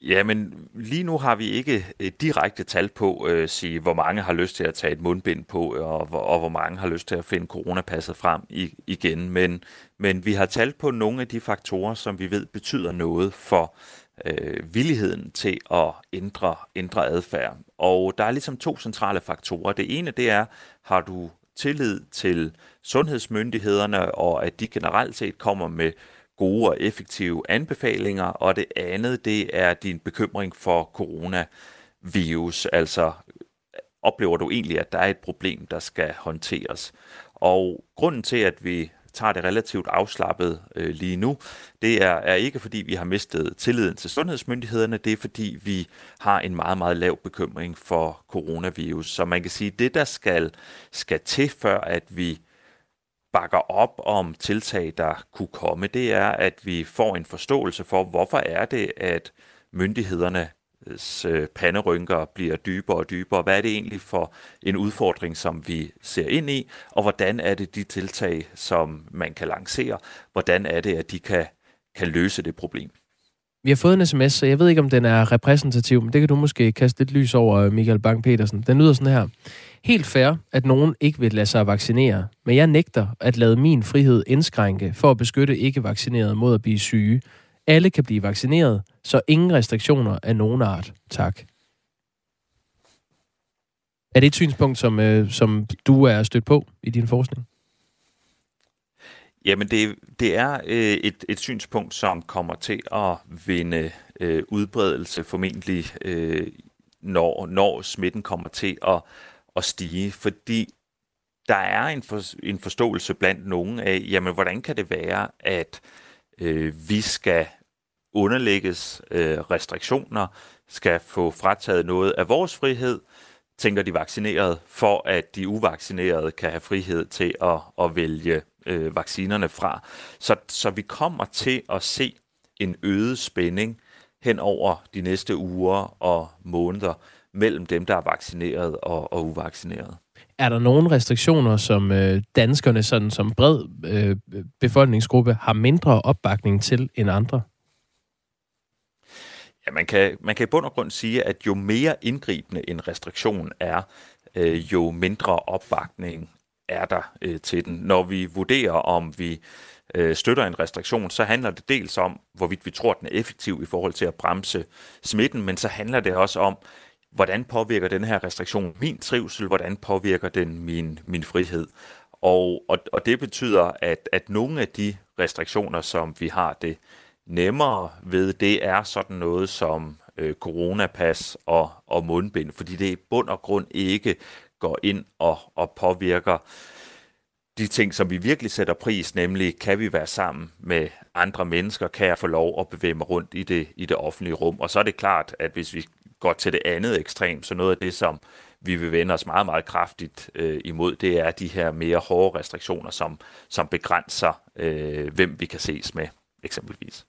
Speaker 11: Ja, men lige nu har vi ikke et direkte tal på, øh, sige, hvor mange har lyst til at tage et mundbind på, og, og hvor mange har lyst til at finde coronapasset frem i, igen. Men, men vi har tal på nogle af de faktorer, som vi ved betyder noget for øh, villigheden til at ændre, ændre adfærd. Og der er ligesom to centrale faktorer. Det ene, det er, har du tillid til sundhedsmyndighederne, og at de generelt set kommer med gode og effektive anbefalinger, og det andet, det er din bekymring for coronavirus, altså oplever du egentlig, at der er et problem, der skal håndteres. Og grunden til, at vi tager det relativt afslappet øh, lige nu, det er, er ikke fordi, vi har mistet tilliden til sundhedsmyndighederne, det er fordi, vi har en meget, meget lav bekymring for coronavirus. Så man kan sige, det der skal, skal til, før at vi bakker op om tiltag, der kunne komme, det er, at vi får en forståelse for, hvorfor er det, at myndighederne Øh, panderynker bliver dybere og dybere. Hvad er det egentlig for en udfordring, som vi ser ind i, og hvordan er det de tiltag, som man kan lancere, hvordan er det, at de kan, kan løse det problem?
Speaker 2: Vi har fået en sms, så jeg ved ikke, om den er repræsentativ, men det kan du måske kaste lidt lys over, øh, Michael Bang-Petersen. Den lyder sådan her. Helt fair, at nogen ikke vil lade sig vaccinere, men jeg nægter at lade min frihed indskrænke for at beskytte ikke-vaccinerede mod at blive syge. Alle kan blive vaccineret, så ingen restriktioner af nogen art. Tak. Er det et synspunkt, som, øh, som du er stødt på i din forskning?
Speaker 11: Jamen, det, det er øh, et, et synspunkt, som kommer til at vinde øh, udbredelse formentlig, øh, når, når smitten kommer til at, at stige, fordi der er en, for, en forståelse blandt nogen af, jamen, hvordan kan det være, at øh, Øh, vi skal underlægges øh, restriktioner, skal få frataget noget af vores frihed, tænker de vaccinerede, for at de uvaccinerede kan have frihed til at, at vælge øh, vaccinerne fra. Så, så vi kommer til at se en øget spænding hen over de næste uger og måneder mellem dem, der er vaccineret og, og uvaccineret.
Speaker 2: Er der nogle restriktioner, som øh, danskerne sådan som bred øh, befolkningsgruppe har mindre opbakning til end andre?
Speaker 11: Ja, man kan, man kan i bund og grund sige, at jo mere indgribende en restriktion er, øh, jo mindre opbakning er der øh, til den. Når vi vurderer, om vi øh, støtter en restriktion, så handler det dels om, hvorvidt vi tror, den er effektiv i forhold til at bremse smitten, men så handler det også om, hvordan påvirker den her restriktion min trivsel, hvordan påvirker den min, min frihed. Og, og, og det betyder, at, at nogle af de restriktioner, som vi har det nemmere ved, det er sådan noget som øh, coronapas og, og mundbind, fordi det i bund og grund ikke går ind og, og påvirker de ting, som vi virkelig sætter pris, nemlig kan vi være sammen med andre mennesker, kan jeg få lov at bevæge mig rundt i det, i det offentlige rum. Og så er det klart, at hvis vi går til det andet ekstrem, så noget af det, som vi vil vende os meget, meget kraftigt øh, imod, det er de her mere hårde restriktioner, som, som begrænser, øh, hvem vi kan ses med, eksempelvis.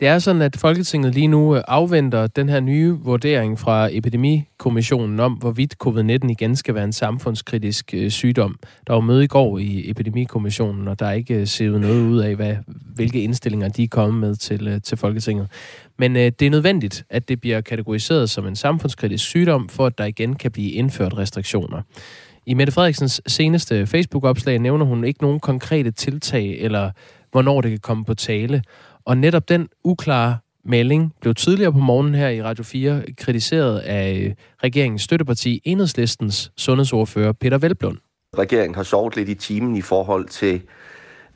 Speaker 2: Det er sådan, at Folketinget lige nu øh, afventer den her nye vurdering fra Epidemikommissionen om, hvorvidt covid-19 igen skal være en samfundskritisk øh, sygdom. Der var møde i går i Epidemikommissionen, og der er ikke øh, set noget ud af, hvad, hvilke indstillinger de er kommet med til, til Folketinget. Men øh, det er nødvendigt, at det bliver kategoriseret som en samfundskritisk sygdom, for at der igen kan blive indført restriktioner. I Mette Frederiksens seneste Facebook-opslag nævner hun ikke nogen konkrete tiltag, eller hvornår det kan komme på tale. Og netop den uklare melding blev tidligere på morgenen her i Radio 4 kritiseret af øh, regeringens støtteparti Enhedslistens sundhedsordfører Peter Velblund.
Speaker 7: Regeringen har sovet lidt i timen i forhold til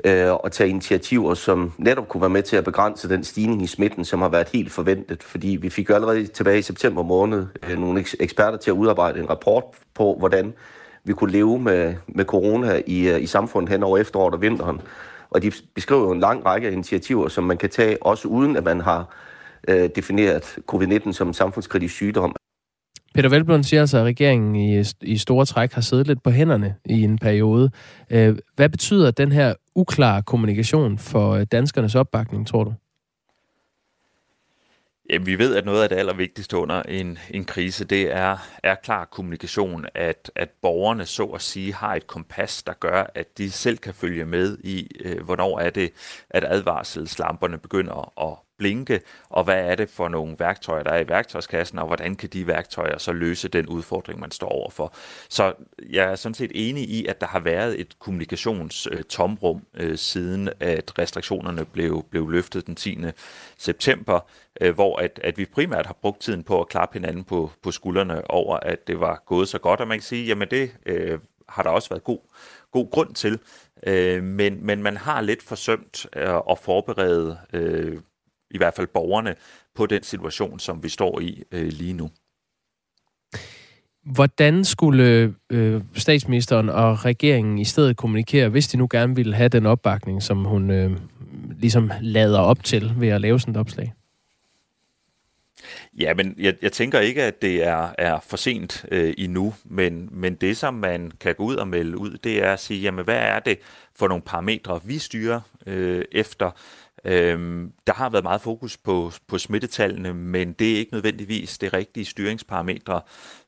Speaker 7: øh, at tage initiativer, som netop kunne være med til at begrænse den stigning i smitten, som har været helt forventet. Fordi vi fik jo allerede tilbage i september måned øh, nogle eksperter til at udarbejde en rapport på, hvordan vi kunne leve med, med corona i, øh, i samfundet hen over efteråret og vinteren. Og de beskriver en lang række af initiativer, som man kan tage, også uden at man har øh, defineret covid-19 som en samfundskritisk sygdom.
Speaker 2: Peter Velblom siger altså, at regeringen i, i store træk har siddet lidt på hænderne i en periode. Øh, hvad betyder den her uklare kommunikation for øh, danskernes opbakning, tror du?
Speaker 11: Jamen, vi ved, at noget af det allervigtigste under en, en krise, det er, er klar kommunikation, at, at borgerne så at sige har et kompas, der gør, at de selv kan følge med i, øh, hvornår er det, at advarselslamperne begynder at blinke, og hvad er det for nogle værktøjer, der er i værktøjskassen, og hvordan kan de værktøjer så løse den udfordring, man står overfor. Så jeg er sådan set enig i, at der har været et kommunikationstomrum øh, siden, at restriktionerne blev, blev løftet den 10. september, øh, hvor at, at vi primært har brugt tiden på at klappe hinanden på, på skuldrene over, at det var gået så godt, og man kan sige, jamen det øh, har der også været god, god grund til, øh, men, men man har lidt forsømt øh, at forberede øh, i hvert fald borgerne, på den situation, som vi står i øh, lige nu.
Speaker 2: Hvordan skulle øh, statsministeren og regeringen i stedet kommunikere, hvis de nu gerne ville have den opbakning, som hun øh, ligesom lader op til ved at lave sådan et opslag?
Speaker 11: Ja, men jeg, jeg tænker ikke, at det er, er for sent øh, endnu, men, men det, som man kan gå ud og melde ud, det er at sige, jamen hvad er det for nogle parametre, vi styrer øh, efter? Øhm, der har været meget fokus på, på smittetallene, men det er ikke nødvendigvis det rigtige styringsparametre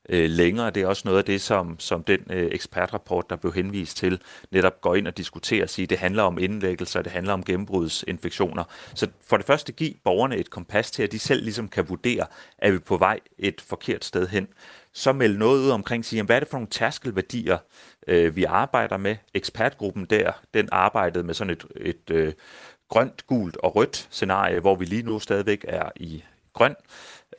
Speaker 11: øh, længere. Det er også noget af det, som, som den øh, ekspertrapport, der blev henvist til, netop går ind og diskuterer og siger, det handler om indlæggelser, det handler om gennembrudsinfektioner. Så for det første, give borgerne et kompas til, at de selv ligesom kan vurdere, er vi på vej et forkert sted hen. Så melde noget ud omkring, sige, hvad er det for nogle tærskelværdier, øh, vi arbejder med. Ekspertgruppen der, den arbejdede med sådan et, et øh, grønt, gult og rødt scenarie, hvor vi lige nu stadigvæk er i grøn.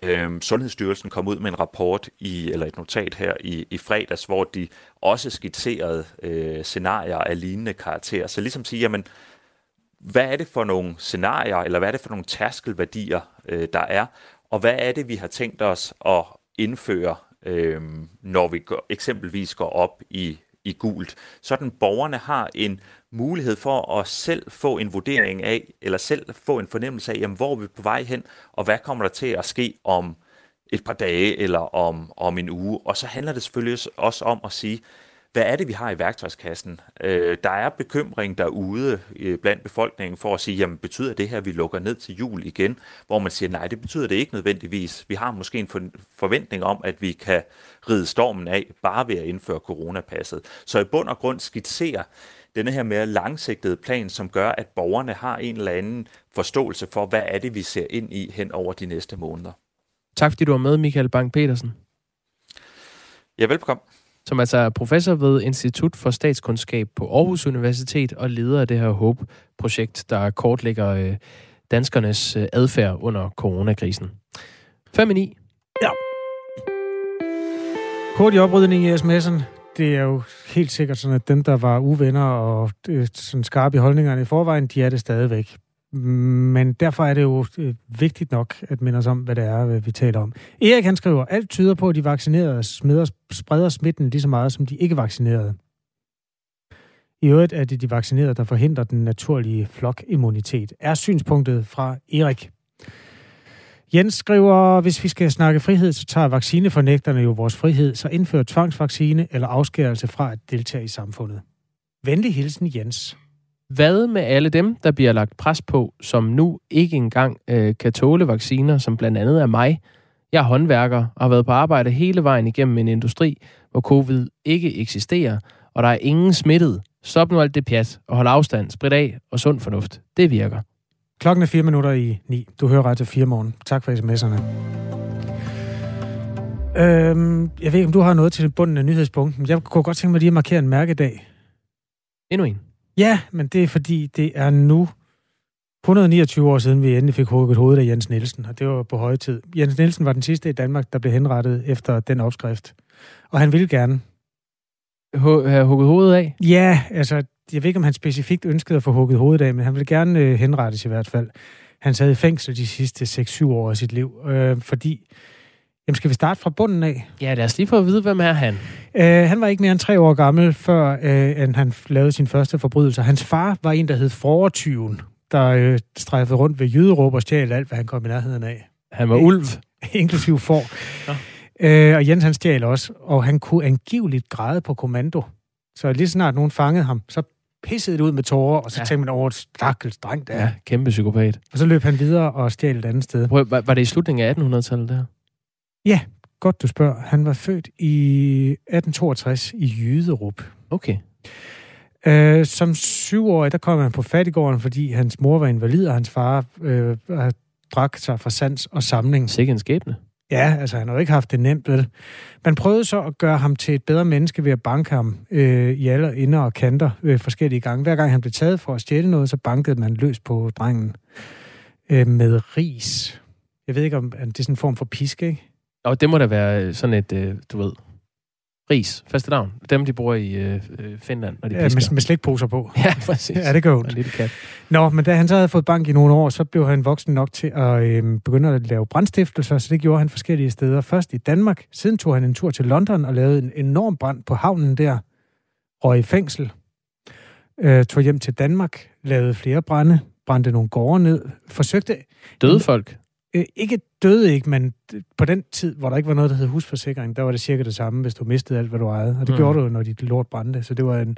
Speaker 11: Øhm, Sundhedsstyrelsen kom ud med en rapport i eller et notat her i, i fredags, hvor de også skitserede øh, scenarier af lignende karakter. Så ligesom sige, jamen, hvad er det for nogle scenarier, eller hvad er det for nogle tærskelværdier, øh, der er, og hvad er det, vi har tænkt os at indføre, øh, når vi går, eksempelvis går op i, i gult, sådan borgerne har en mulighed for at selv få en vurdering af, eller selv få en fornemmelse af, jamen, hvor er vi på vej hen, og hvad kommer der til at ske om et par dage eller om, om en uge. Og så handler det selvfølgelig også om at sige, hvad er det, vi har i værktøjskassen? Øh, der er bekymring derude øh, blandt befolkningen for at sige, jamen betyder det her, at vi lukker ned til jul igen? Hvor man siger, nej, det betyder det ikke nødvendigvis. Vi har måske en forventning om, at vi kan ride stormen af, bare ved at indføre coronapasset. Så i bund og grund skitserer denne her mere langsigtede plan, som gør, at borgerne har en eller anden forståelse for, hvad er det, vi ser ind i hen over de næste måneder.
Speaker 2: Tak fordi du var med, Michael Bang-Petersen.
Speaker 11: Ja, velkommen.
Speaker 2: Som altså er professor ved Institut for Statskundskab på Aarhus Universitet og leder af det her HOPE-projekt, der kortlægger øh, danskernes øh, adfærd under coronakrisen. 5 9.
Speaker 1: Ja. Hurtig oprydning i sms'en. Det er jo helt sikkert sådan, at dem, der var uvenner og øh, sådan skarpe i holdningerne i forvejen, de er det stadigvæk. Men derfor er det jo øh, vigtigt nok at minde os om, hvad det er, øh, vi taler om. Erik han skriver, alt tyder på, at de vaccinerede smider, spreder smitten lige så meget som de ikke vaccinerede. I øvrigt er det de vaccinerede, der forhindrer den naturlige flokimmunitet. Er synspunktet fra Erik. Jens skriver, hvis vi skal snakke frihed, så tager vaccinefornægterne jo vores frihed, så indfør tvangsvaccine eller afskærelse fra at deltage i samfundet. Venlig hilsen, Jens.
Speaker 2: Hvad med alle dem, der bliver lagt pres på, som nu ikke engang øh, kan tåle vacciner, som blandt andet er mig? Jeg er håndværker og har været på arbejde hele vejen igennem en industri, hvor covid ikke eksisterer, og der er ingen smittet. Stop nu alt det pjat og hold afstand, sprit af og sund fornuft. Det virker.
Speaker 1: Klokken er fire minutter i ni. Du hører til fire morgen. Tak for sms'erne. Øhm, jeg ved ikke, om du har noget til bunden af nyhedspunkten. Jeg kunne godt tænke mig lige at markere en mærkedag.
Speaker 2: Endnu en?
Speaker 1: Ja, men det er fordi, det er nu 129 år siden, vi endelig fik hugget hovedet af Jens Nielsen, og det var på høje tid. Jens Nielsen var den sidste i Danmark, der blev henrettet efter den opskrift. Og han ville gerne.
Speaker 2: H- have hugget hovedet af?
Speaker 1: Ja, altså, jeg ved ikke, om han specifikt ønskede at få hugget hovedet af, men han ville gerne øh, henrettes i hvert fald. Han sad i fængsel de sidste 6-7 år af sit liv, øh, fordi Jamen, skal vi starte fra bunden af?
Speaker 2: Ja, lad os lige få at vide, hvem er han?
Speaker 1: Øh, han var ikke mere end tre år gammel, før øh, end han lavede sin første forbrydelse. Hans far var en, der hed Fortyven, der øh, strejfede rundt ved Jyderup og stjal alt, hvad han kom i nærheden af.
Speaker 2: Han var ulv?
Speaker 1: Inklusiv for. Øh, og Jens han stjal også, og han kunne angiveligt græde på kommando. Så lige snart nogen fangede ham, så pissede det ud med tårer, og så ja. tænkte man over et stakkels dreng der.
Speaker 2: Ja, kæmpe psykopat.
Speaker 1: Og så løb han videre og stjal et andet sted.
Speaker 2: Prøv, var, var det i slutningen af 1800-tallet der?
Speaker 1: Ja, godt du spørger. Han var født i 1862 i Jyderup.
Speaker 2: Okay.
Speaker 1: Øh, som syvårig, der kom han på fattigården, fordi hans mor var invalid, og hans far øh, drak sig for sans og samling.
Speaker 2: Sikke en skæbne.
Speaker 1: Ja, altså han har jo ikke haft det nemt, vel? Man prøvede så at gøre ham til et bedre menneske ved at banke ham øh, i alle indre og kanter øh, forskellige gange. Hver gang han blev taget for at stjæle noget, så bankede man løs på drengen øh, med ris. Jeg ved ikke, om det er sådan en form for piske, ikke?
Speaker 2: Og det må da være øh, sådan et, øh, du ved, ris, faste navn. Dem, de bruger i øh, Finland, når de
Speaker 1: ja, med, med slikposer på.
Speaker 2: Ja, præcis.
Speaker 1: Ja, det gør ondt.
Speaker 2: En lille kat.
Speaker 1: Nå, men da han så havde fået bank i nogle år, så blev han voksen nok til at øh, begynde at lave brandstiftelser, så det gjorde han forskellige steder. Først i Danmark, siden tog han en tur til London og lavede en enorm brand på havnen der, og i fængsel. Øh, tog hjem til Danmark, lavede flere brænde, brændte nogle gårde ned, forsøgte...
Speaker 2: Døde folk?
Speaker 1: Øh, ikke døde ikke, men på den tid, hvor der ikke var noget, der hed husforsikring, der var det cirka det samme, hvis du mistede alt, hvad du ejede. Og det mm. gjorde du, når dit lort brændte. Så det var en...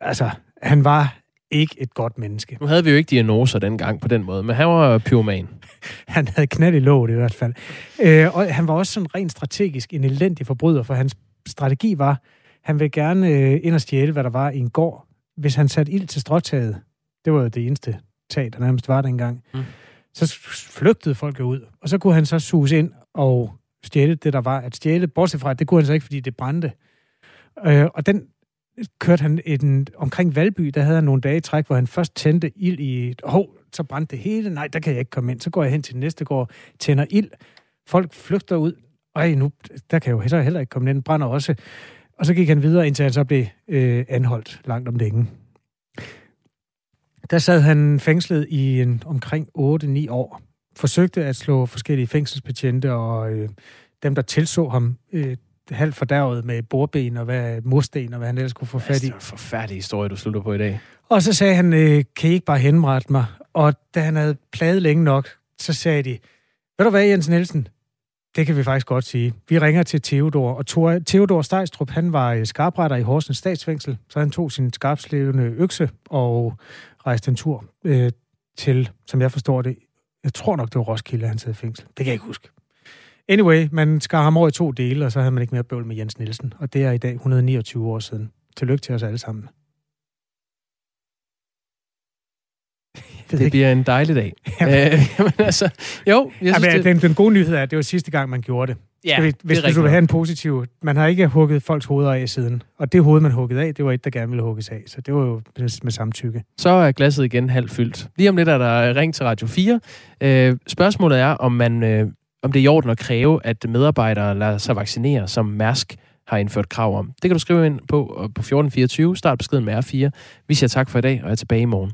Speaker 1: Altså, han var ikke et godt menneske.
Speaker 2: Nu havde vi jo ikke diagnoser dengang på den måde, men han var pyroman.
Speaker 1: han havde knald i låget i hvert fald. Øh, og han var også sådan rent strategisk en elendig forbryder, for hans strategi var, han ville gerne øh, ind og stjæle, hvad der var i en gård, hvis han satte ild til stråtaget. Det var jo det eneste tag, der nærmest var dengang. Mm så flygtede folk ud, og så kunne han så suge ind og stjæle det, der var at stjæle, bortset fra, at det kunne han så ikke, fordi det brændte. Øh, og den kørte han en, omkring Valby, der havde han nogle dage i træk, hvor han først tændte ild i et, hov, så brændte det hele, nej, der kan jeg ikke komme ind. Så går jeg hen til den næste gård, tænder ild, folk flygter ud, ej, nu, der kan jeg jo heller, heller ikke komme ind, brænder også. Og så gik han videre, indtil han så blev øh, anholdt langt om længe. Der sad han fængslet i en, omkring 8-9 år. Forsøgte at slå forskellige fængselsbetjente og øh, dem, der tilså ham, øh, halvt fordærvet med bordben og hvad, mursten og hvad han ellers kunne få fat i. Det
Speaker 2: er en forfærdelig historie, du slutter på i dag.
Speaker 1: Og så sagde han, øh, kan I ikke bare henrette mig? Og da han havde pladet længe nok, så sagde de, ved du hvad, Jens Nielsen? Det kan vi faktisk godt sige. Vi ringer til Theodor, og Theodor Stejstrup, han var øh, skarpretter i Horsens statsfængsel, så han tog sin skarpslevende økse og rejste en tur øh, til, som jeg forstår det, jeg tror nok, det var Roskilde, han sad i fængsel. Det kan jeg ikke huske. Anyway, man skar ham over i to dele, og så havde man ikke mere bøvl med Jens Nielsen. Og det er i dag 129 år siden. Tillykke til os alle sammen.
Speaker 2: det bliver en dejlig dag. Jamen, øh, jamen, altså, jo,
Speaker 1: jeg synes, jamen, det... den, den gode nyhed er, at det var sidste gang, man gjorde det. Ja, vi, hvis, hvis du vil have en positiv... Man har ikke hugget folks hoveder af siden. Og det hoved, man huggede af, det var et, der gerne ville hugges af. Så det var jo med samtykke.
Speaker 2: Så er glasset igen halvt fyldt. Lige om lidt er der ring til Radio 4. Øh, spørgsmålet er, om, man, øh, om det er i orden at kræve, at medarbejdere lader sig vaccinere, som Mærsk har indført krav om. Det kan du skrive ind på på 1424. Start beskeden med R4. Vi siger tak for i dag, og er tilbage i morgen.